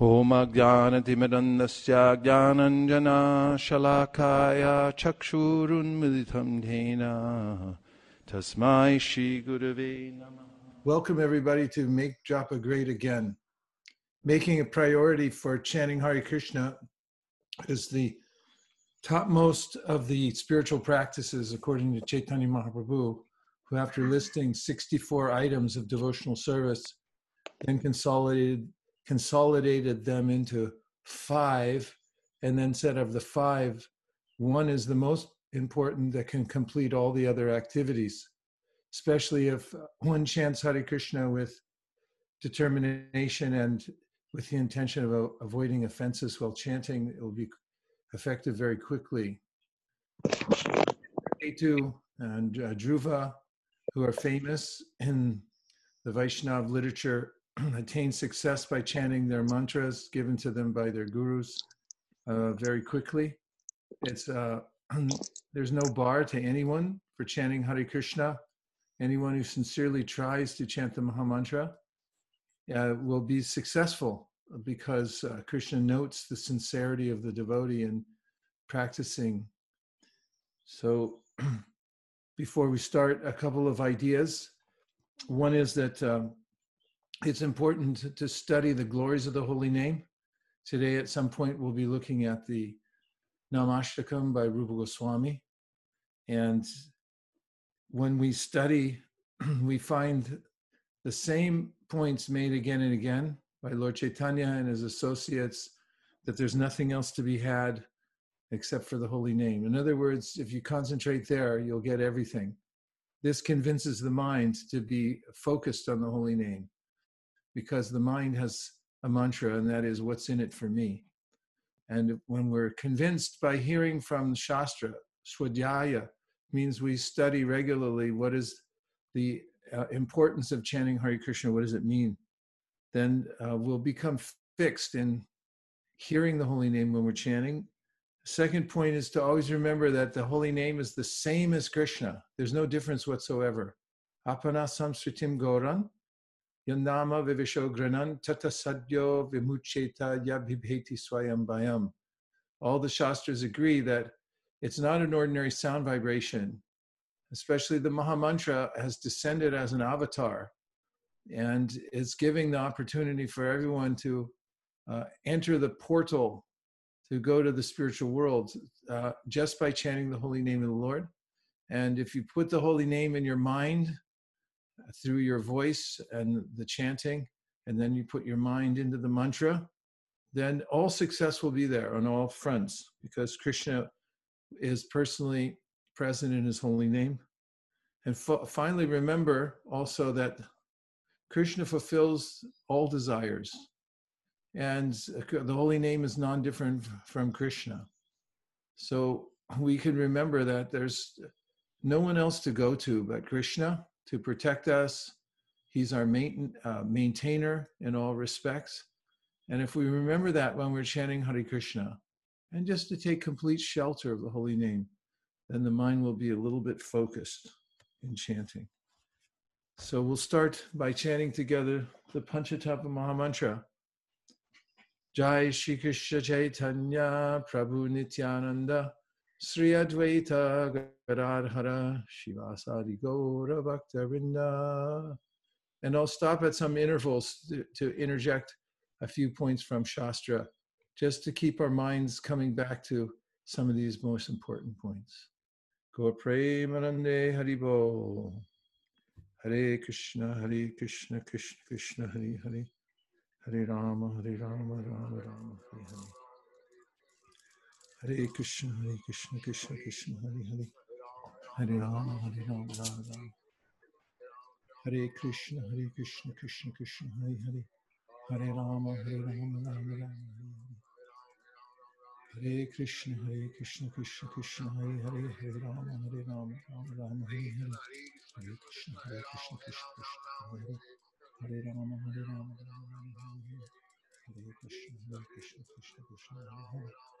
होमज्ञानतिमिरन्दस्य ज्ञानञ्जनाशलाकाय चक्षुरुन्मिलितं येन तस्मै श्रीगुरवे नमः Welcome everybody to Make Japa Great Again. Making a priority for chanting Hare Krishna is the topmost of the spiritual practices according to Chaitanya Mahaprabhu, who after listing 64 items of devotional service, then consolidated consolidated them into five, and then said of the five, one is the most important that can complete all the other activities, especially if one chants Hare Krishna with determination and with the intention of avoiding offenses while chanting, it will be effective very quickly. Ketu and uh, Dhruva, who are famous in the Vaishnav literature, attain success by chanting their mantras given to them by their gurus uh, very quickly. It's uh, there's no bar to anyone for chanting Hare Krishna. Anyone who sincerely tries to chant the Mahamantra uh, will be successful because uh, Krishna notes the sincerity of the devotee in practicing. So, before we start, a couple of ideas. One is that um, it's important to, study the glories of the holy name. Today, at some point, we'll be looking at the Namashtakam by Rupa Goswami. And when we study, we find the same points made again and again by Lord Chaitanya and his associates that there's nothing else to be had except for the holy name. In other words, if you concentrate there, you'll get everything. This convinces the mind to be focused on the holy name because the mind has a mantra, and that is what's in it for me. And when we're convinced by hearing from Shastra, Swadhyaya means we study regularly what is the uh, importance of chanting Hari Krishna, what does it mean? Then uh, we'll become fixed in hearing the holy name when we're chanting. Second point is to always remember that the holy name is the same as Krishna. There's no difference whatsoever. Apana samsritim goran Yandama Vivishogranan Tata Sadyo Vimucheta Yabhibheti Swayam Bayam. All the Shastras agree that it's not an ordinary sound vibration. Especially the Mahamantra has descended as an avatar and is giving the opportunity for everyone to uh, enter the portal to go to the spiritual world uh, just by chanting the holy name of the Lord. And if you put the holy name in your mind, through your voice and the chanting, and then you put your mind into the mantra, then all success will be there on all fronts because Krishna is personally present in his holy name. And f- finally, remember also that Krishna fulfills all desires. And the holy name is non different from Krishna. So we can remember that there's no one else to go to but Krishna to protect us. He's our uh, maintainer in all respects. And if we remember that when we're chanting Hare Krishna, and just to take complete shelter of the holy name, then the mind will be a little bit focused in chanting. So we'll start by chanting together the Panchatattva Mahamantra. Jai Shri Krishna Chaitanya Prabhu Nityananda Sri Advaita Gadadhara Srivasadi Gaura Bhaktavrinda. And I'll stop at some intervals to, to, interject a few points from Shastra, just to keep our minds coming back to some of these most important points. Go Premanande Haribol. Hare Krishna, Hare Krishna, Krishna Krishna, Hare Hare. Hare Rama, Hare Rama, Rama Rama, Hare Hare. ہرے کرشن ہرے کرشن کرشن کرشن ہرے ہرے ہرے رام ہری رام رام رام ہرے کرشن ہرے کرشن کرشن کرشن ہرے ہرے ہرے رام ہرے رام رام رام ہرے کرشن ہرے کرشن کرشن کرشن ہرے ہرے ہرے رام ہرے رام رام رام ہرے ہرے ہرے کرشن ہرے کرشن کرشن کرشن ہرے ہرے رام ہرے رام رام رام ہرے ہرے کرشن ہرے کرشن کرشن کرشن ہرے ہرے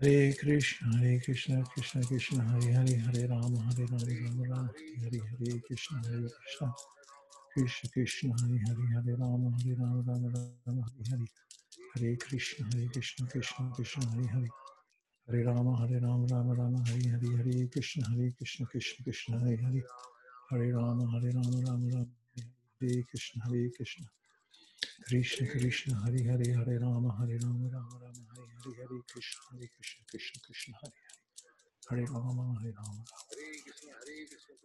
ہرے کرشن ہرے کرشن کرشن کرشن ہرے ہرے ہرے رام ہرے رام رام رام ہری ہری ہرے کرشن ہرے کرشن کرشن کرشن ہرے ہرے ہرے رام ہرے رام رام رام ہری ہری ہرے کرشن ہرے کرشن کرشن کرشن ہری ہری ہرے رام ہرے رام رام رام ہری ہری ہرے کرشن ہرے کرشن کرشن کرشن ہرے ہرے ہرے رام ہرے رام رام رام ہرے ہرے کرشن ہرے Krishna Krishna Krishna Hare Hare Hare Rama Hare Rama Rama Rama Hare Hare Hare Krishna Hare Krishna Krishna Krishna Hare Hare Hare Rama Hare Rama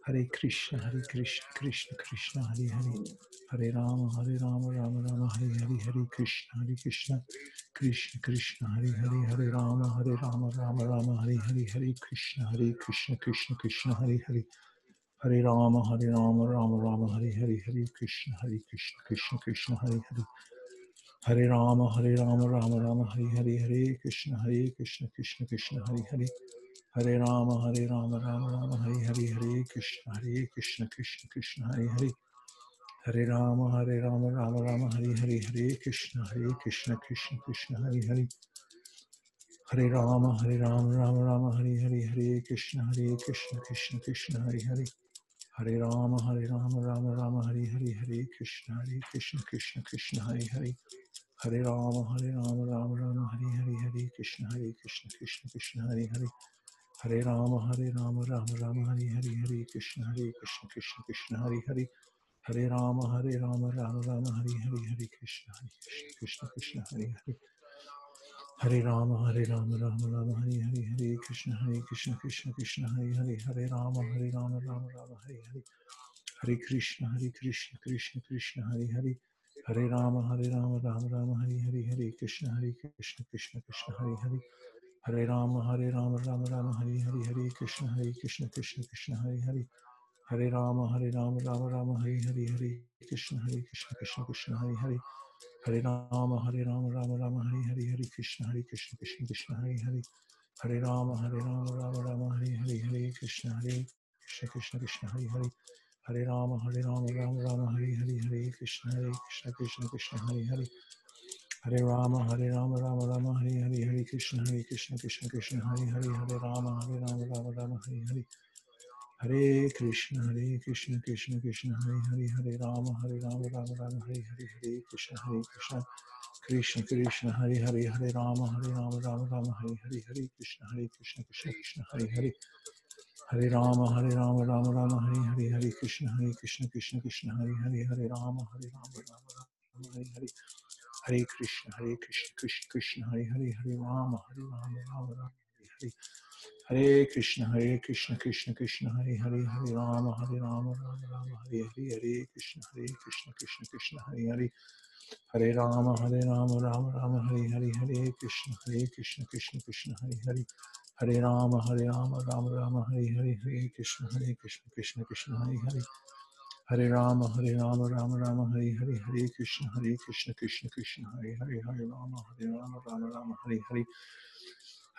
Hare Krishna Hare Krishna Krishna Krishna Hare Hare Hare Rama Hare Rama Rama Rama Hare Hare Hare Krishna Hare Krishna Krishna Krishna Hare Hare Hare Rama Hare Rama Rama Rama Hare Hare Hare Krishna Hare Krishna Krishna Krishna Hare Hare Hare Rama Hare Rama Rama Rama Hare Hare Hare Krishna Hare Krishna Krishna Krishna Hare Hare Hare Rama Hare Rama Rama Rama Hare Hare Hare Krishna Hare Krishna Krishna Krishna Hare Hare Hare Rama Hare Rama Rama Rama Hare Hare Hare Krishna Hare Krishna Krishna Krishna Hare Hare Hare Rama Hare Rama Rama Rama Hare Hare Hare Krishna Hare Krishna Krishna Krishna Hare Hare Hare Rama Hare Rama Rama Rama Hare Hare Hare Krishna Hare Krishna Krishna Krishna Hare Hare ہرے رام ہرے رام رام رام ہری ہری ہری کرشن ہرے کرشن کرشن کرشن ہری ہری ہرے رام ہرے رام رام رام ہری ہری ہرے کرشن ہرے کرشن کرشن کرشن ہری ہری ہرے رام ہرے رام رام رام ہری ہری ہرے کرشن ہرے کرشن کرشن کرشن ہری ہری ہرے رام ہرے رام رام رام ہری ہری ہرے کرشن ہرے کرشن کرشن کرشن ہری ہری ہرے رام ہرے رام رام رام ہری ہری ہرے کرشن ہرے کرشن کرشن کرشن ہری ہرے ہرے رام ہرے رام رام رام ہری ہری ہرے کرشن ہرے کرشن کرشن کرشن ہری ہری ہرے رام ہرے رام رام رام ہری ہری ہرے کرشن ہرے کرشن کرشن کرشن ہری ہری ہرے رام ہرے رام رام رام ہری ہری ہرے کرشن ہرے کرشن کرشن کرشن ہری ہری ہرے رام ہرے رام رام رام ہری ہری ہری کرشن ہری کرشن کرشن کرشن ہری ہری ہرے رام ہرے رام رام رام ہری ہری ہری کرشن ہری کرشن کرشن کرشن ہری ہری ہرے رام ہرے رام رام رام ہری ہری ہری کشن ہری کرشن کرشن کرشن ہری ہری ہرے رام ہرے رام رام رام ہری ہری ہری کرشن ہری کرشن کرشن کرشن ہری ہری ہرے رام ہرے رام رام رام ہری ہری ہری کرشن ہری کرشن کرشن کرشن ہری ہری ہرے رام ہرے رام رام رام ہری ہری ہرے کرشن ہرے کرشن کرشن کرشن ہرے ہرے ہرے رام ہرے رام رام رام ہری ہرے ہرے کرشن ہرے کرشن کرشن کرشن ہرے ہرے ہرے رام ہرے رام رام رام ہرے ہرے ہرے کرشن ہرے کرشن کرشن کرشن ہرے ہرے ہرے رام ہرے رام رام رام ہرے ہرے ہرے کرشن ہرے کرشن کرشن کرشن ہرے ہرے ہرے رام ہرے رام رام رام ہرے ہرے ہرے کرشن ہرے کرشن کرشن کرشن ہرے ہرے ہرے رام ہرے رام رام رام ہری ہری ہرے کرشن ہرے کرشن کرشن کرشن ہرے ہرے ہرے رام ہرے رام رام رام ہری ہری ہرے کرشن ہرے کرشن کرشن کرشن ہرے ہرے ہرے رام ہرے رام رام رام ہری ہری ہرے کرشن ہرے کرشن کرشن کرشن ہرے ہرے ہرے رام ہرے رام رام رام ہری ہری ہرے کرشن ہرے کرشن کرشن کرشن ہرے ہرے ہرے رام ہرے رام رام رام ہرے ہری ہرے کرشن ہری کرشن کرشن کرشن ہرے ہرے ہرے رام ہرے رام رام رام ہری ہرے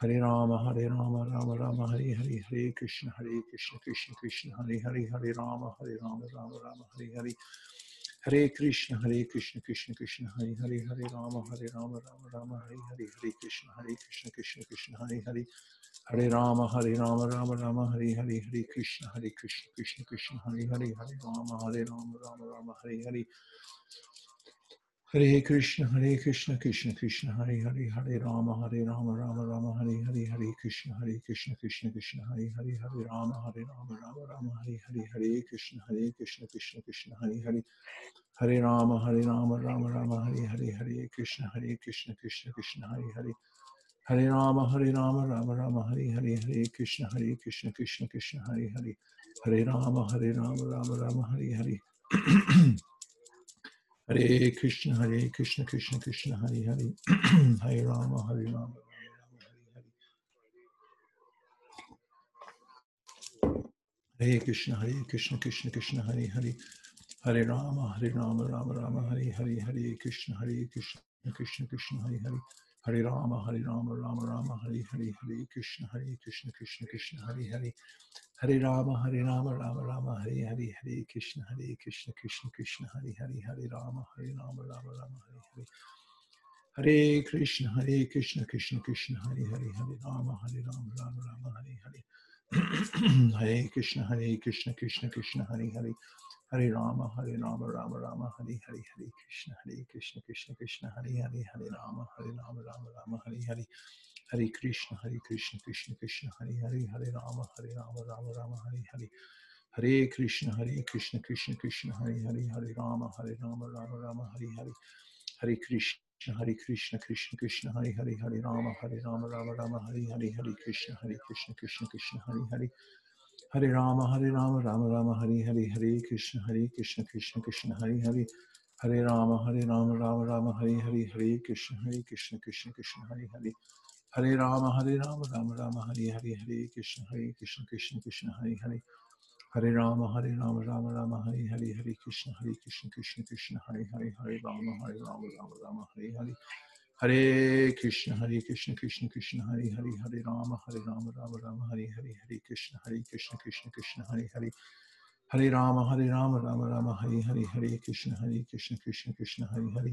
ہرے رام ہرے رام رام رام ہرے ہری ہرے کرشن ہرے کرشن کرشن کرشن ہرے ہرے ہرے رام ہرے رام رام رام ہری ہری ہرے کرشن ہرے کرشن کرشن کرشن ہرے ہرے ہرے رام ہرے رام رام رام ہرے ہری ہرے کرشن ہرے کرشن کرشن کرشن ہرے ہری ہرے رام ہرے رام رام رام ہری ہری ہری کرشن ہرے کرشن کرشن کرشن ہرے ہرے ہرے رام ہرے رام رام رام ہرے ہری ہرے کرشن ہری کرشن کرشن کرشن ہرے ہرے ہرے رام ہرے رام رام رام ہری ہری ہری کرشن ہرے کرشن کرشن کرشن ہری ہرے ہرے رام ہرے رام رام رام ہری ہری ہری کرشن ہری کرشن کرشن کرشن ہرے ہرے ہرے رام ہرے رام رام رام ہرے ہرے ہرے کرشن ہرے کرشن کرشن کرشن ہرے ہرے ہرے رام ہرے رام رام رام ہری ہرے ہرے کرشن ہرے کرشن کرشن کرشن ہرے ہرے ہرے رام ہرے رام رام رام ہری ہرے ہرے کرشن ہرے کرشن کرشن کرشن ہری ہری ہرے رام ہرے رام ہرے کرشن ہرے کرشن کرشن کرشن ہری ہری ہرے رام ہرے رام رام رام ہری ہری ہرے کرشن ہری کرشن کرشن کرشن ہری ہری ہرے رام ہرے رام رام رام ہری ہری ہرے کرشن ہرے کرشن کرشن کرشن ہری ہری ہرے رام ہرے رام رام رام ہرے ہرے ہرے کرشن ہرے کرشن کرشن کرشن ہرے ہرے ہرے رام ہرے رام رام رام ہری ہرے ہرے کرشن ہرے کرشن کرشن کرشن ہرے ہرے ہرے رام ہرے رام رام رام ہری ہرے ہرے کرشن ہرے کرشن کرشن کرشن ہرے ہرے ہرے رام ہرے رام رام رام ہری ہری ہری کرشن ہری کرشن کرشن کرشن ہرے ہرے ہرے رام ہرے رام رام رام ہری ہرے ہری کرشن ہری کرشن کرشن کرشن ہری ہری ہرے رام ہرے رام رام رام ہری ہری ہرے کرشن ہرے کرشن کرشن کرشن ہری ہری ہرے رام ہرے رام رام رام ہری ہری ہرے کرشن ہرے کرشن کرشن کرشن ہری ہری ہرے رام ہرے رام رام رام ہری ہری ہرے کرشن ہرے کرشن کرشن کرشن ہری ہری ہرے رام ہرے رام رام رام ہری ہری ہرے کرشن ہرے کرشن کرشن کرشن ہری ہری ہرے رام ہرے رام رام رام ہری ہری ہرے کرشن ہرے کرشن کرشن کرشن ہری ہری ہرے رام ہرے رام رام رام ہری ہری ہری کرشن ہرے کرشن کرشن کرشن ہرے ہرے ہرے رام ہرے رام رام رام ہری ہری ہرے کرشن ہرے کرشن کرشن کرشن ہرے ہرے ہرے رام ہرے رام رام رام ہری ہرے ہرے کرشن ہرے کرشن کرشن کرشن ہرے ہرے ہرے رام ہرے رام رام رام ہری ہری ہری کرشن ہرے کرشن کرشن کرشن ہرے ہرے ہرے رام ہرے رام رام رام ہری ہری ہرے کرشن ہرے کرشن کرشن کرشن ہرے ہرے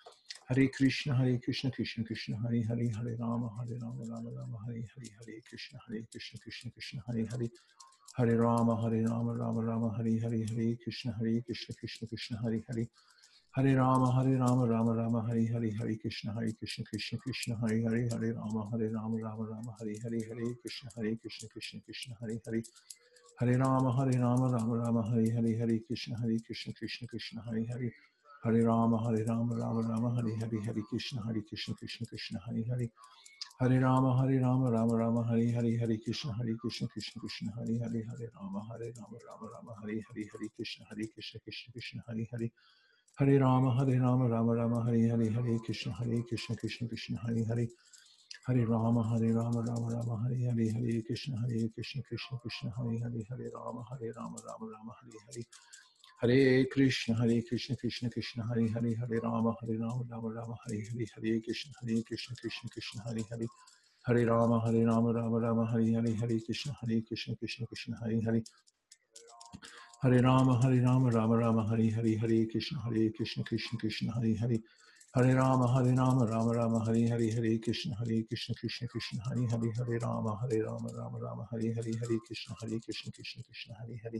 ہرے کرشن ہرے کرشن کرشن کرشن ہرے ہرے ہرے رام ہرے رام رام رام ہری ہری ہرے کرشن ہرے کرشن کرشن کرشن ہرے ہرے ہرے رام ہرے رام رام رام ہری ہری ہرے کرشن ہرے کرشن کرشن کرشن ہرے ہرے ہرے رام ہرے رام رام رام ہری ہری ہرے کرشن ہرے کرشن کرشن کرشن ہرے ہرے ہرے رام ہرے رام رام رام ہری ہری ہرے کرشن ہرے کرشن کرشن کرشن ہرے ہرے ہرے رام ہرے رام رام رام ہری ہری ہرے کرشن ہرے کرشن کرشن کرشن ہرے ہرے ہرے رام ہرے رام رام رام ہرے ہری ہری کرشن ہرے کرشن کرشن کرشن ہرے ہرے ہرے رام ہرے رام رام رام ہری ہری ہرے کرشن ہرے کرشن کرشن کرشن ہرے ہرے ہرے رام ہرے رام رام رام ہری ہری ہرے کرشن ہرے کرشن کرشن کرشن ہرے ہرے ہرے رام ہرے رام رام رام ہرے ہرے ہرے کرشن ہرے کرشن کرشن کرشن ہری ہرے ہرے رام ہرے رام رام رام ہرے ہرے ہرے کرشن ہرے کرشن کرشن کرشن ہرے ہرے ہرے رام ہرے رام رام رام ہری ہری ہر كا ہری كرشن كرشن ہری ہری ہر رام ہری رام رام رام ہری ہری ہری كرشن ہری كہشن كرشن ہری ہری ہر رام ہر رام رام رام ہری ہری ہری كشن ہری كشن كشن ہری ہری ہری رام ہری رام رام رام ہری ہری ہری كشن ہری كشن كرشن كشن ہری ہری ہر رام ہری رام رام رام ہری ہری ہری كشن ہری كشن كشن كشن ہری ہری ہر رام ہر رام رام رام ہری ہری ہری كا ہری كری ہری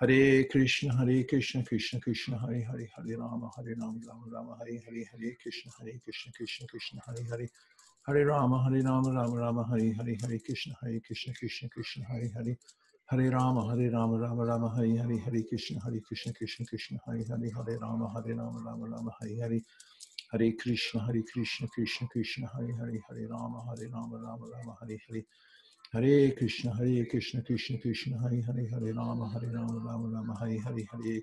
Hare Krishna, Hare Krishna, Krishna Krishna, Hare Hare. Hare Rama, Hare Rama, Rama Rama, Hare Hare, Hare Krishna, Hare Krishna, Krishna Krishna, Hare Hare, Hare Rama, Hare Rama, Rama Rama, Hare Hare. Hare Krishna, Hare Krishna, Krishna Krishna, Hare Hare, Hare Rama, Hare Rama, Rama Rama, Hare Hare, Hare Krishna, Hare Krishna, Krishna Krishna, Hare Hare. Hare Rama, Hare Rama, Rama Rama, Hare Hare, Hare Krishna, Hare Krishna, Krishna Krishna, Hare Hare. Hare Rama, Hare Rama, Rama Rama, Hare Hare, ہر کہ ہری کرام ہر رام رام رام ہری ہری ہری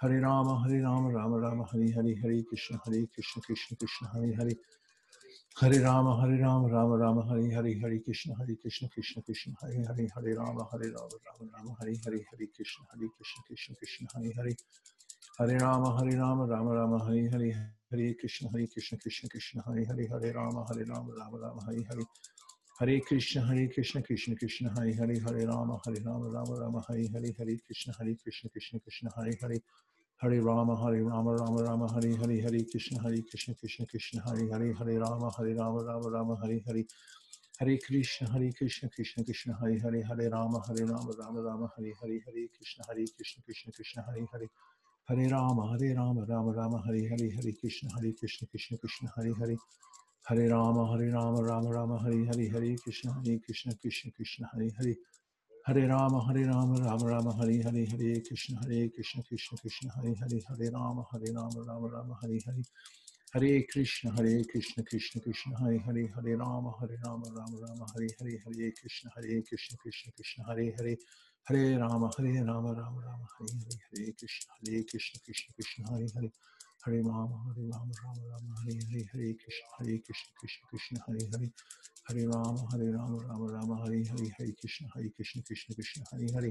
کرام ہری رام رام رام ہری ہری ہری کرام ہر رام رام رام ہری ہری ہری کرام ہر رام رام رام ہری ہری ہری کر ہرے رام ہرے رام رام رام ہری ہری ہرے کرشن ہری کرشن کرشن کرشن ہرے ہرے ہرے رام ہرے رام رام رام ہری ہری ہرے کرشن ہرے کرشن کرشن کرشن ہرے ہرے ہرے رام ہرے رام رام رام ہری ہری ہری کرشن ہرے کرشن کرشن کرشن ہرے ہرے ہرے رام ہرے رام رام رام ہری ہری ہرے کرشن ہرے کرشن کرشن کرشن ہرے ہرے ہرے رام ہرے رام رام رام ہری ہرے ہرے کرشن ہرے کرشن کرشن کرشن ہرے ہرے ہرے رام ہرے رام رام رام ہری ہری ہری کرشن ہرے کرشن کرشن کرشن ہرے ہرے ہرے رام ہرے رام رام رام ہرے ہری ہری کرشن ہرے کرشن کرشن کرشن ہرے ہرے ہرے رام ہرے رام رام رام ہری ہری ہرے کرشن ہرے کرشن کرشن کرشن ہرے ہرے ہرے رام ہرے رام رام رام ہری ہرے ہرے کرشن ہرے کرشن کرشن کرشن ہری ہرے ہرے رام ہرے رام رام رام ہری ہری ہرے کرشن ہرے کرشن کرشن کرشن ہرے ہرے ہرے رام ہرے رام رام رام ہری ہری ہری کرشن ہرے کرشن کرشن کرشن ہرے ہرے ہرے رام ہرے رام رام رام، ہرے ہرے ہرے کرشن ہرے کرشن کرشن کرشن ہری ہری ہرے رام ہرے رام رام رام ہری ہرے ہرے کرشن ہرے کرشن کرشن کرشن، ہرے ہرے ہرے رام ہرے رام رام رام ہری ہری ہرے کرشن ہرے کرشن کرشن کرشن، ہرے ہرے۔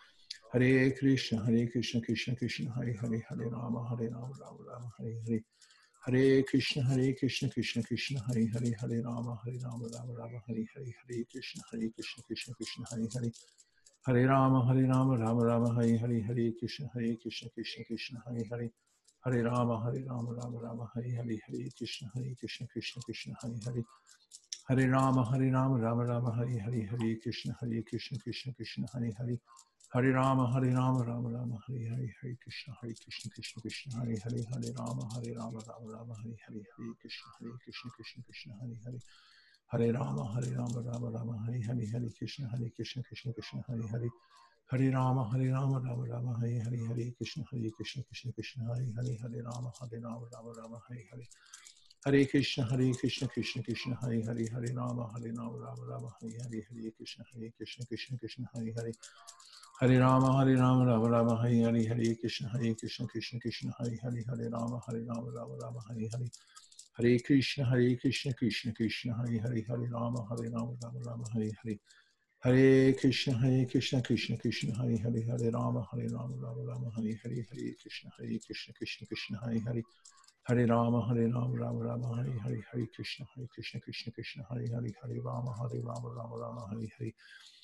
ہرے کرشن ہرے کرشن کرشن کرشن ہرے ہرے ہرے رام ہرے رام رام رام ہرے ہرے ہرے کرشن ہرے کرشن کرشن کرشن ہرے ہرے ہرے رام ہرے رام رام رام ہری ہری ہرے کرشن ہرے کرشن کرشن کرشن ہرے ہرے ہرے رام ہرے رام رام رام ہری ہری ہرے کرشن ہرے کرشن کرشن کرشن ہرے ہرے ہرے رام ہرے رام رام رام ہری ہری ہرے کرشن ہرے کرشن کرشن کرشن ہرے ہرے ہرے رام ہرے رام رام رام ہری ہری ہرے کرشن ہرے کرشن کرشن کرشن ہرے ہرے ہری رام ہری رام رام رام ہری ہری ہری کرشن ہری کرشن کرشن کرشن ہری ہری ہری رام ہری رام رام رام ہری ہری ہری کرشن ہری کرشن کرشن کرشن ہری ہری ہرے رام ہرے رام رام رام ہری ہری ہری کرشن ہری کرشن کرشن کرشن ہری ہری ہرے رام ہرے رام رام رام ہری ہری ہری کرشن ہری کرشن کرشن کرشن ہری ہری ہرے رام ہرے رام رام رام ہری ہری ہرے کرشن ہرے کرشن کرشن کرشن ہری ہری ہرے رام ہرے رام رام رام ہری ہری ہرے کرشن ہرے کرشن کرشن کرشن ہری ہری ہری رام ہری رام رام رام ہری ہری ہری کرشن ہری کرشن کرشن کرشن ہری ہری ہری رام ہری رام رام رام ہری ہری ہرے کرشن ہرے کرشن کرشن کرشن ہری ہری ہری رام ہری رام رام رام ہری ہری ہرے کرشن ہرے کرشن کرشن کرشن ہری ہری ہرے رام ہرے رام رام رام ہری ہری ہرے کرشن ہرے کرشن کرشن کرشن ہری ہری ہرے رام ہرے رام رام رام ہری ہری ہرے کرشن ہرے کرشن کرشن کرشن ہری ہری ہرے رام ہرے رام رام رام ہری ہری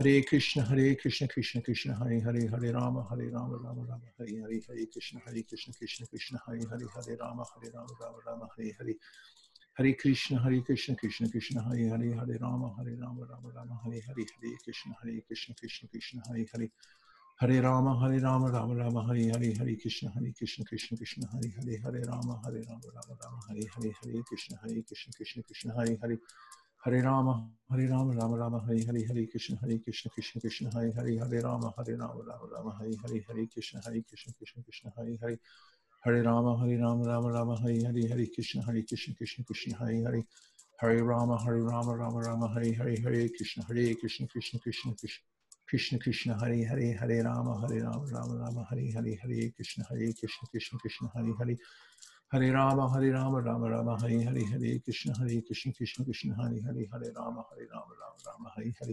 ہرے کرشن ہرے کرشن کرشن کرشن ہری ہرے ہرے رام ہرے رام رام رام ہری ہری ہری کرشن ہرے کرشن کرشن کرشن ہری ہرے ہرے رام ہرے رام رام رام ہری ہری ہری کرشن ہرے کرشن کرشن کرشن ہری ہرے ہرے رام ہرے رام رام رام ہری ہری ہرے کرشن ہری کرشن کرشن کرشن ہرے ہرے ہرے رام ہرے رام رام رام ہری ہری ہری کرشن ہرے کرشن کرشن کرشن ہری ہرے ہرے رام ہرے رام رام رام ہری ہری ہرے کرشن ہرے کرشن کرشن کرشن ہری ہرے ہرے رام ہرے رام رام رام ہری ہری ہری کرشن ہری کرشن کرشن کرشن ہری ہری ہرے رام ہرے رام رام رام ہری ہری ہری کرشن ہری کرشن کرشن کرشن ہری ہری ہرے رام ہرے رام رام رام ہری ہری ہری کرشن ہری کرشن کرشن کرشن ہری ہری ہرے رام ہرے رام رام رام ہری ہری ہرے کرشن ہرے کرشن کرشن کرشن کرشن کرشن کرشن ہری ہرے رام ہرے رام رام رام ہری ہری ہرے کرشن ہرے کرشن کرشن کرشن ہری ہری ہرے رام ہرے رام رام رام ہری ہری ہرے کرشن ہرے کرشن کرشن کرشن ہرے ہرے ہرے رام ہرے رام رام رام ہری ہرے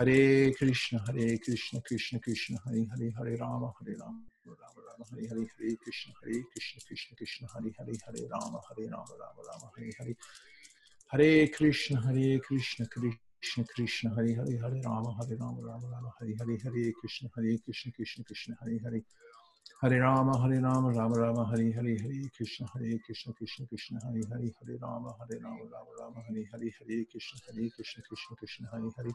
ہرے کرشن ہرے کرشن کرشن کرشن ہرے ہرے ہرے رام ہرے رام رام رام ہری ہرے ہرے کرشن ہرے کرشن کرشن کرشن ہرے ہرے ہرے رام ہرے رام رام رام ہری ہرے ہرے کرشن ہرے کرشن کرشن کرشن ہرے ہرے ہرے رام ہرے رام رام رام ہری ہری ہرے کرشن ہرے کرشن کرشن کرشن ہرے ہرے ہرے رام ہرے رام رام رام ہری ہری ہرے کرشن ہرے کرشن کرشن کرشن ہری ہری ہرے رام ہرے رام رام رام ہری ہری ہرے کرشن ہرے کرشن کرشن کرشن ہری ہری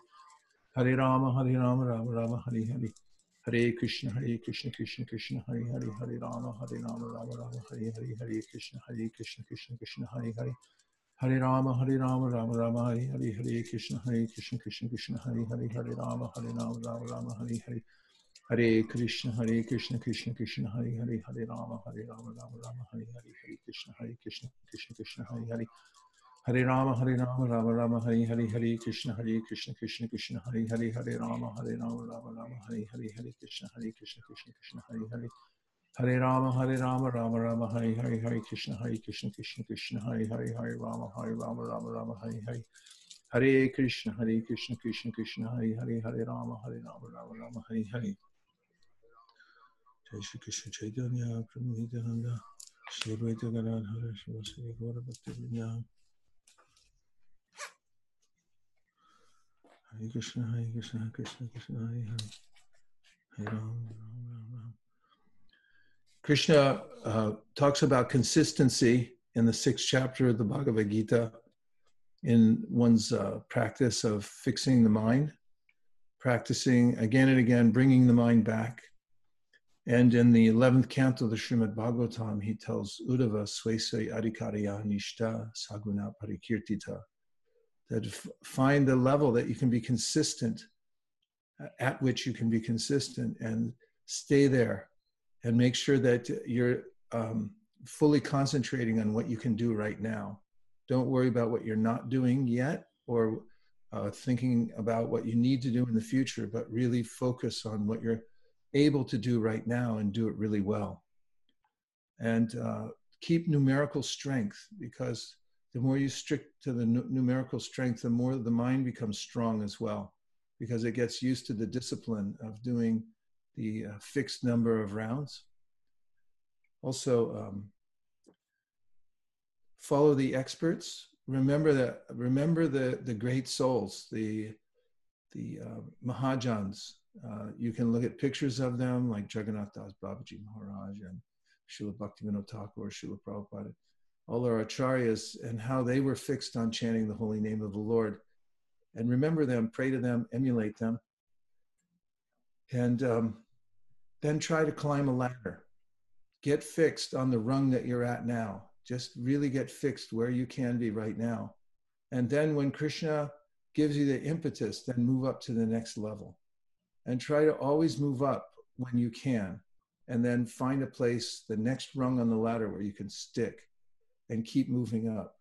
ہرے رام ہرے رام رام رام ہری ہری ہرے کرشن ہرے کرشن کرشن کرشن ہری ہری ہرے رام ہرے رام رام رام ہری ہری ہرے کرشن ہرے کرشن کرشن کرشن ہری ہری ہرے رام ہرے رام رام رام ہری ہری ہرے کرشن ہرے کرشن کرشن کرشن ہری ہری ہرے رام ہرے رام رام رام ہری ہری ہرے کرشن ہرے کرشن کرشن کرشن ہرے ہرے ہرے رام ہرے رام رام رام ہری ہری ہری کرشن ہرے کرشن کرشن کرشن ہرے ہرے ہرے رام ہرے رام رام رام ہری ہری ہرے کرشن ہرے کرشن کرشن کرشن ہرے ہرے ہرے رام ہرے رام رام رام ہرے ہرے ہرے کرشن ہرے کرشن کرشن کرشن ہرے ہرے ہرے رام ہرے رام رام رام ہرے ہرے ہرے کرشن ہرے کرشن کرشن کرشن ہرے ہرے ہرے رام ہرے رام رام رام ہرے ہرے ہرے کرشن ہرے کرشن کرشن کرشن ہرے ہرے ہرے رام ہرے رام رام رام ہری ہری Krishna, uh, talks about consistency in the sixth chapter of the Bhagavad Gita in one's uh, practice of fixing the mind, practicing again and again, bringing the mind back. And in the 11th canto of the Srimad Bhagavatam, he tells Uddhava Swese Adhikarya Nishta Saguna Parikirtita that find the level that you can be consistent, at which you can be consistent, and stay there and make sure that you're um, fully concentrating on what you can do right now. Don't worry about what you're not doing yet or uh, thinking about what you need to do in the future, but really focus on what you're able to do right now and do it really well. And uh, keep numerical strength because the more you stick to the nu- numerical strength, the more the mind becomes strong as well because it gets used to the discipline of doing the uh, fixed number of rounds. Also, um, follow the experts. Remember that. Remember the the great souls, the the uh, Mahajans. Uh, you can look at pictures of them, like Jagannath Das Babaji Maharaj and Srila Bhaktivinoda Thakur, Srila Prabhupada, all our acharyas, and how they were fixed on chanting the holy name of the Lord. And remember them, pray to them, emulate them, and um, then try to climb a ladder. Get fixed on the rung that you're at now. Just really get fixed where you can be right now. And then when Krishna gives you the impetus, then move up to the next level. And try to always move up when you can. And then find a place, the next rung on the ladder where you can stick and keep moving up.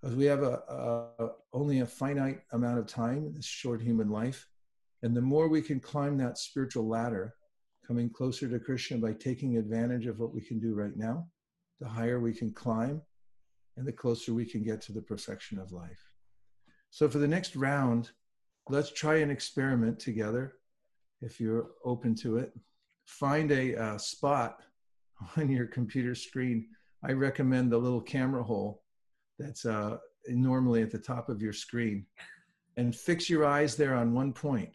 Because we have a, a only a finite amount of time in this short human life. And the more we can climb that spiritual ladder, coming closer to Krishna by taking advantage of what we can do right now, the higher we can climb and the closer we can get to the perfection of life. So, for the next round, let's try an experiment together if you're open to it. Find a uh, spot on your computer screen. I recommend the little camera hole that's uh, normally at the top of your screen and fix your eyes there on one point.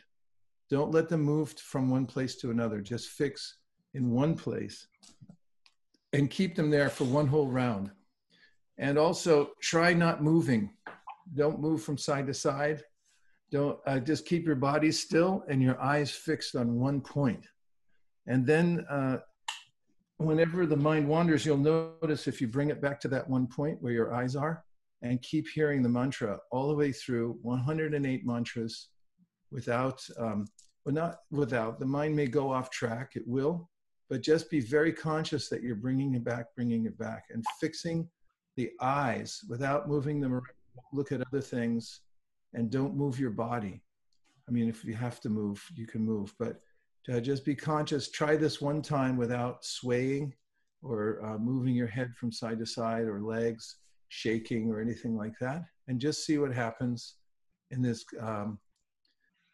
Don't let them move from one place to another. Just fix in one place and keep them there for one whole round. And also try not moving. Don't move from side to side. Don't uh, just keep your body still and your eyes fixed on one point. And then uh, whenever the mind wanders, you'll notice if you bring it back to that one point where your eyes are and keep hearing the mantra all the way through 108 mantras without, um, well, not without, the mind may go off track, it will, but just be very conscious that you're bringing it back, bringing it back, and fixing the eyes without moving them around. Look at other things and don't move your body. I mean, if you have to move, you can move, but to just be conscious. Try this one time without swaying or uh, moving your head from side to side or legs shaking or anything like that, and just see what happens in this um,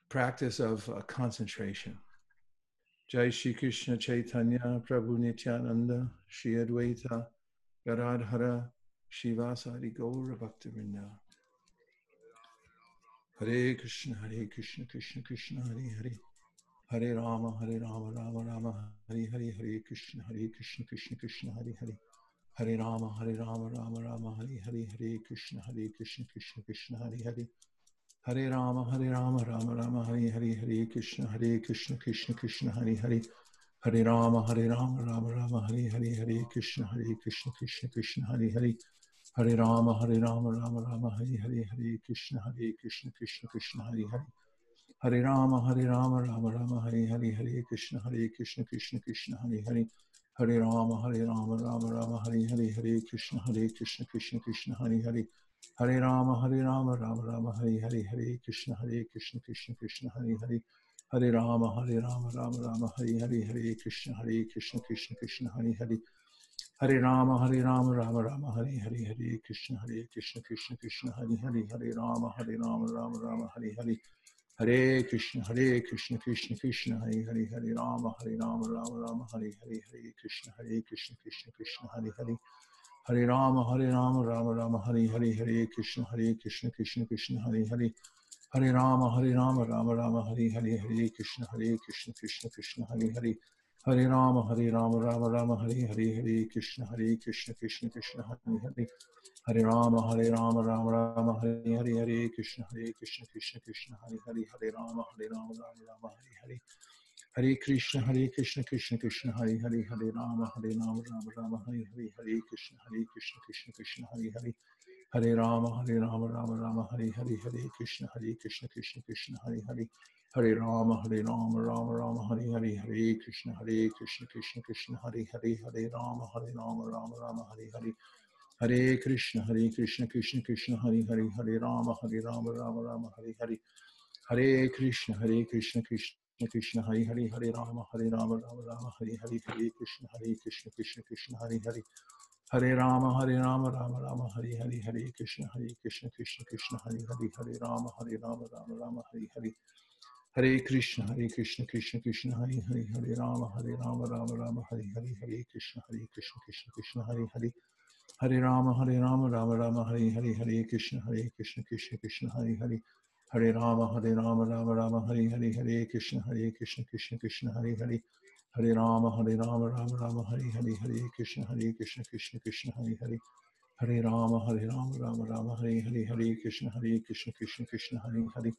practice of uh, concentration. Jai Shri Krishna Chaitanya Prabhu Nityananda Shri Advaita Gadadhara Srivasadi Gaura Bhaktavrinda ہرے کرشن ہرے کرشن کرشن کرشن ہرے ہرے ہرے رام ہرے رام رام رام ہری ہری ہرے کرشن ہرے کرشن کرشن کرشن ہرے ہرے ہرے رام ہرے رام رام رام ہری ہرے ہرے کرشن ہرے کرشن کرشن کرشن ہرے ہرے ہرے رام ہرے رام رام رام ہری ہری ہرے کرشن ہرے کرشن کرشن کرشن ہرے ہرے ہرے رام ہرے رام رام رام ہری ہری ہرے کرشن ہرے کرشن کرشن کرشن ہرے ہرے ہرے رام ہرے رام رام رام ہری ہری ہری کرشن ہرے کرشن کرشن کرشن ہرے ہرے ہرے رام ہرے رام رام رام ہری ہری ہرے کشن ہرے کشن کرشن کرشن ہرے ہرے ہرے رام ہرے رام رام رام ہری ہری ہرے کشن ہرے کرشن کرشن کرشن ہرے ہرے ہرے رام ہرے رام رام رام ہری ہری ہری کرشن ہرے کشن کشن کرشن ہری ہرے ہرے رام ہرے رام رام رام ہری ہری ہری کرشن ہری کرشن کرشن کرشن ہرے ہرے ہرے رام ہرے رام رام رام ہری ہری ہری کرشن ہرے کرشن کرشن کرشن ہری ہرے ہرے رام ہرے رام رام رام ہری ہری ہرے کرشن ہرے کرشن کرشن کرشن ہرے ہرے ہرے رام ہرے رام رام رام ہری ہری ہری کرشن ہرے کرشن کرشن کرشن ہری ہرے ہرے رام ہرے رام رام رام ہری ہری ہری کرشن ہری کرشن کرشن کرشن ہرے ہرے ہرے رام ہرے رام رام رام ہری ہری ہری کرشن ہرے کرشن کرشن کرشن ہرے ہرے ہری رام ہری رام رام رام ہری ہری ہری کرشن ہری کرشن کرشن کرشن ہری ہری ہری رام ہری رام رام رام ہری ہری ہری کرشن ہری کرشن کرشن کرشن ہری ہری ہری رام ہری رام رام رام ہری ہری ہری کرشن ہری کرشن کرشن کرشن ہری ہری ہری رام ہری رام رام رام ہری ہری ہری کرشن ہری کرشن کرشن کرشن ہری ہری ہری رام ہری رام رام رام ہری ہری ہری کرشن ہری کرشن کرشن کرشن ہری ہری ہرے رام ہرے رام رام رام ہری ہری ہرے کرشن ہرے کرشن کرشن کرشن ہرے ہرے ہرے رام ہرے رام رام رام ہرے ہری ہرے کرشن ہرے کرشن کرشن کرشن ہرے ہرے ہرے رام ہرے رام رام رام ہری ہرے ہرے کرشن ہرے کرشن کرشن کرشن ہرے ہرے ہرے رام ہرے رام رام رام ہری ہری ہرے کرشن ہرے کرشن کرشن کرشن ہرے ہرے ہرے رام ہرے رام رام رام ہری ہری ہرے کرشن ہرے کرشن کرشن کرشن ہرے ہرے ہرے رام ہرے رام رام رام ہری ہرے ہرے کرشن ہرے کرشن کرشن کرشن ہری ہری ہرے رام ہرے رام رام رام ہری ہری ہرے کرشن ہرے کرشن کرشن کرشن ہری ہری ہرے رام ہرے رام رام رام ہری ہری ہرے کرشن ہرے کرشن کرشن کرشن ہری ہری ہرے رام ہرے رام رام رام ہری ہری ہرے کرشن ہرے کرشن کرشن کرشن ہری ہری ہرے رام ہرے رام رام رام ہری ہری ہرے کرشن ہرے کرشن کرشن کرشن ہری ہری ہرے رام ہرے رام رام رام ہرے ہرے ہرے کرشن ہرے کرشن کرشن کرشن ہری ہرے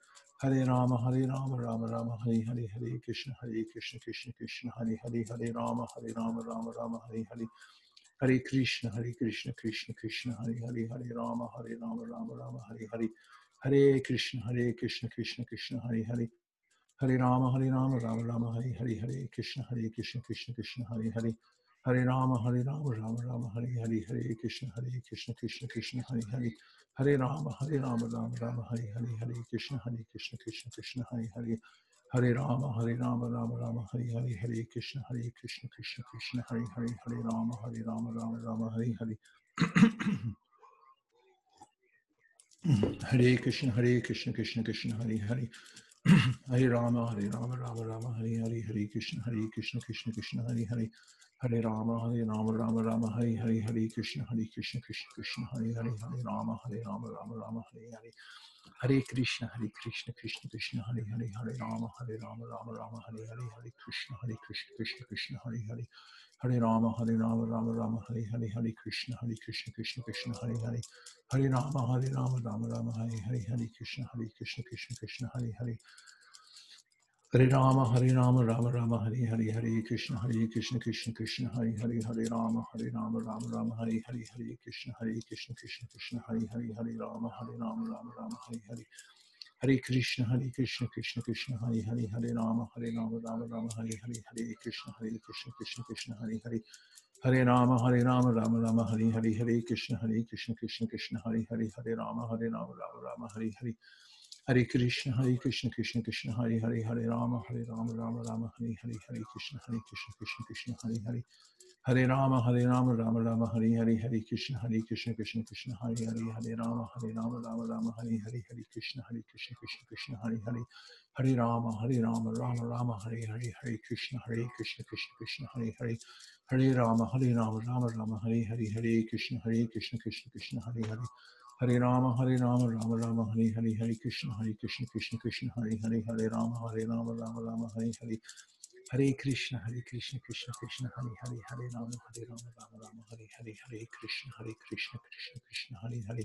ہرے رام ہرے رام رام رام ہرے ہرے ہرے کرشن ہرے کرشن کرشن کرشن ہرے ہرے ہرے رام ہرے رام رام رام ہری ہرے ہرے کرشن ہرے کرشن کرشن کرشن ہرے ہرے ہرے رام ہرے رام رام رام ہری ہری ہرے کرشن ہرے کرشن کرشن کرشن ہرے ہرے ہرے رام ہرے رام رام رام ہری ہری ہرے کرشن ہرے کرشن کرشن کرشن ہرے ہرے ہر رام ہر رام رام رام ہری ہری ہر کشن ہر کہ ہر رام ہر رام رام رام ہری ہری ہر کشن ہر کہ ہر رام ہر رام رام رام ہری ہری ہر کرام ہر رام رام رام ہری ہری ہر کشن ہر کہری ہر رام ہر رام رام رام ہری ہری ہری کر ہرے رام ہرے رام رام رام ہرے ہرے ہرے کرشن ہرے کرشن کرشن کرشن ہرے ہرے ہرے رام ہرے رام رام رام ہری ہری ہرے کرشن ہری کرشن کرشن کرشن ہرے ہرے ہرے رام ہرے رام رام رام ہرے ہرے ہرے کرشن ہرے کرشن کرشن کرشن ہرے ہرے ہرے رام ہرے رام رام رام ہرے ہری ہری کرشن ہرے کرشن کرشن کرشن ہرے ہرے ہرے رام ہرے رام رام رام ہری ہری ہرے کرشن ہرے کرشن کرشن کرشن ہرے ہرے ہرے رام ہرے رام رام رام ہری ہری ہری کرشن ہرے کرشن کرشن کرشن ہرے ہرے ہرے رام ہرے رام رام رام ہری ہری ہری کرشن ہرے کرشن کرشن کرشن ہرے ہرے ہرے رام ہرے رام رام رام ہری ہری ہرے کرشن ہرے کرشن کرشن کرشن ہرے ہرے ہرے رام ہرے رام رام رام ہری ہرے ہرے کرشن ہرے کرشن کرشن کرشن ہرے ہرے ہرے رام ہرے رام رام رام ہری ہری ہرے کرشن ہرے کرشن کرشن کرشن ہرے ہرے ہرے رام ہرے رام رام رام ہری ہری ہری کرشن ہری کرشن کرشن کرشن ہری ہری ہرے رام ہرے رام رام رام ہری ہری ہری کرشن ہری کرشن کرشن کرشن ہری ہری ہرے رام ہرے رام رام رام ہری ہری ہری کرشن ہری کرشن کرشن کرشن ہری ہری ہرے رام ہرے رام رام رام ہری ہری ہری کرشن ہری کرشن کرشن کرشن ہری ہری ہرے رام ہرے رام رام رام ہری ہری ہری کرشن ہری کرشن کرشن کرشن ہری ہری ہرے رام ہرے رام رام رام ہری ہری ہرے کرشن ہری کرشن کرشن کرشن ہری ہری ہرے رام ہرے رام رام رام ہری ہری ہری کرشن ہرے کرشن کرشن کرشن ہرے ہرے ہرے رام ہرے رام رام رام ہری ہرے ہرے کرشن ہرے کرشن کرشن کرشن ہرے ہرے ہرے رام ہرے رام رام رام ہرے ہرے ہرے کرشن ہرے کرشن کرشن کرشن ہرے ہرے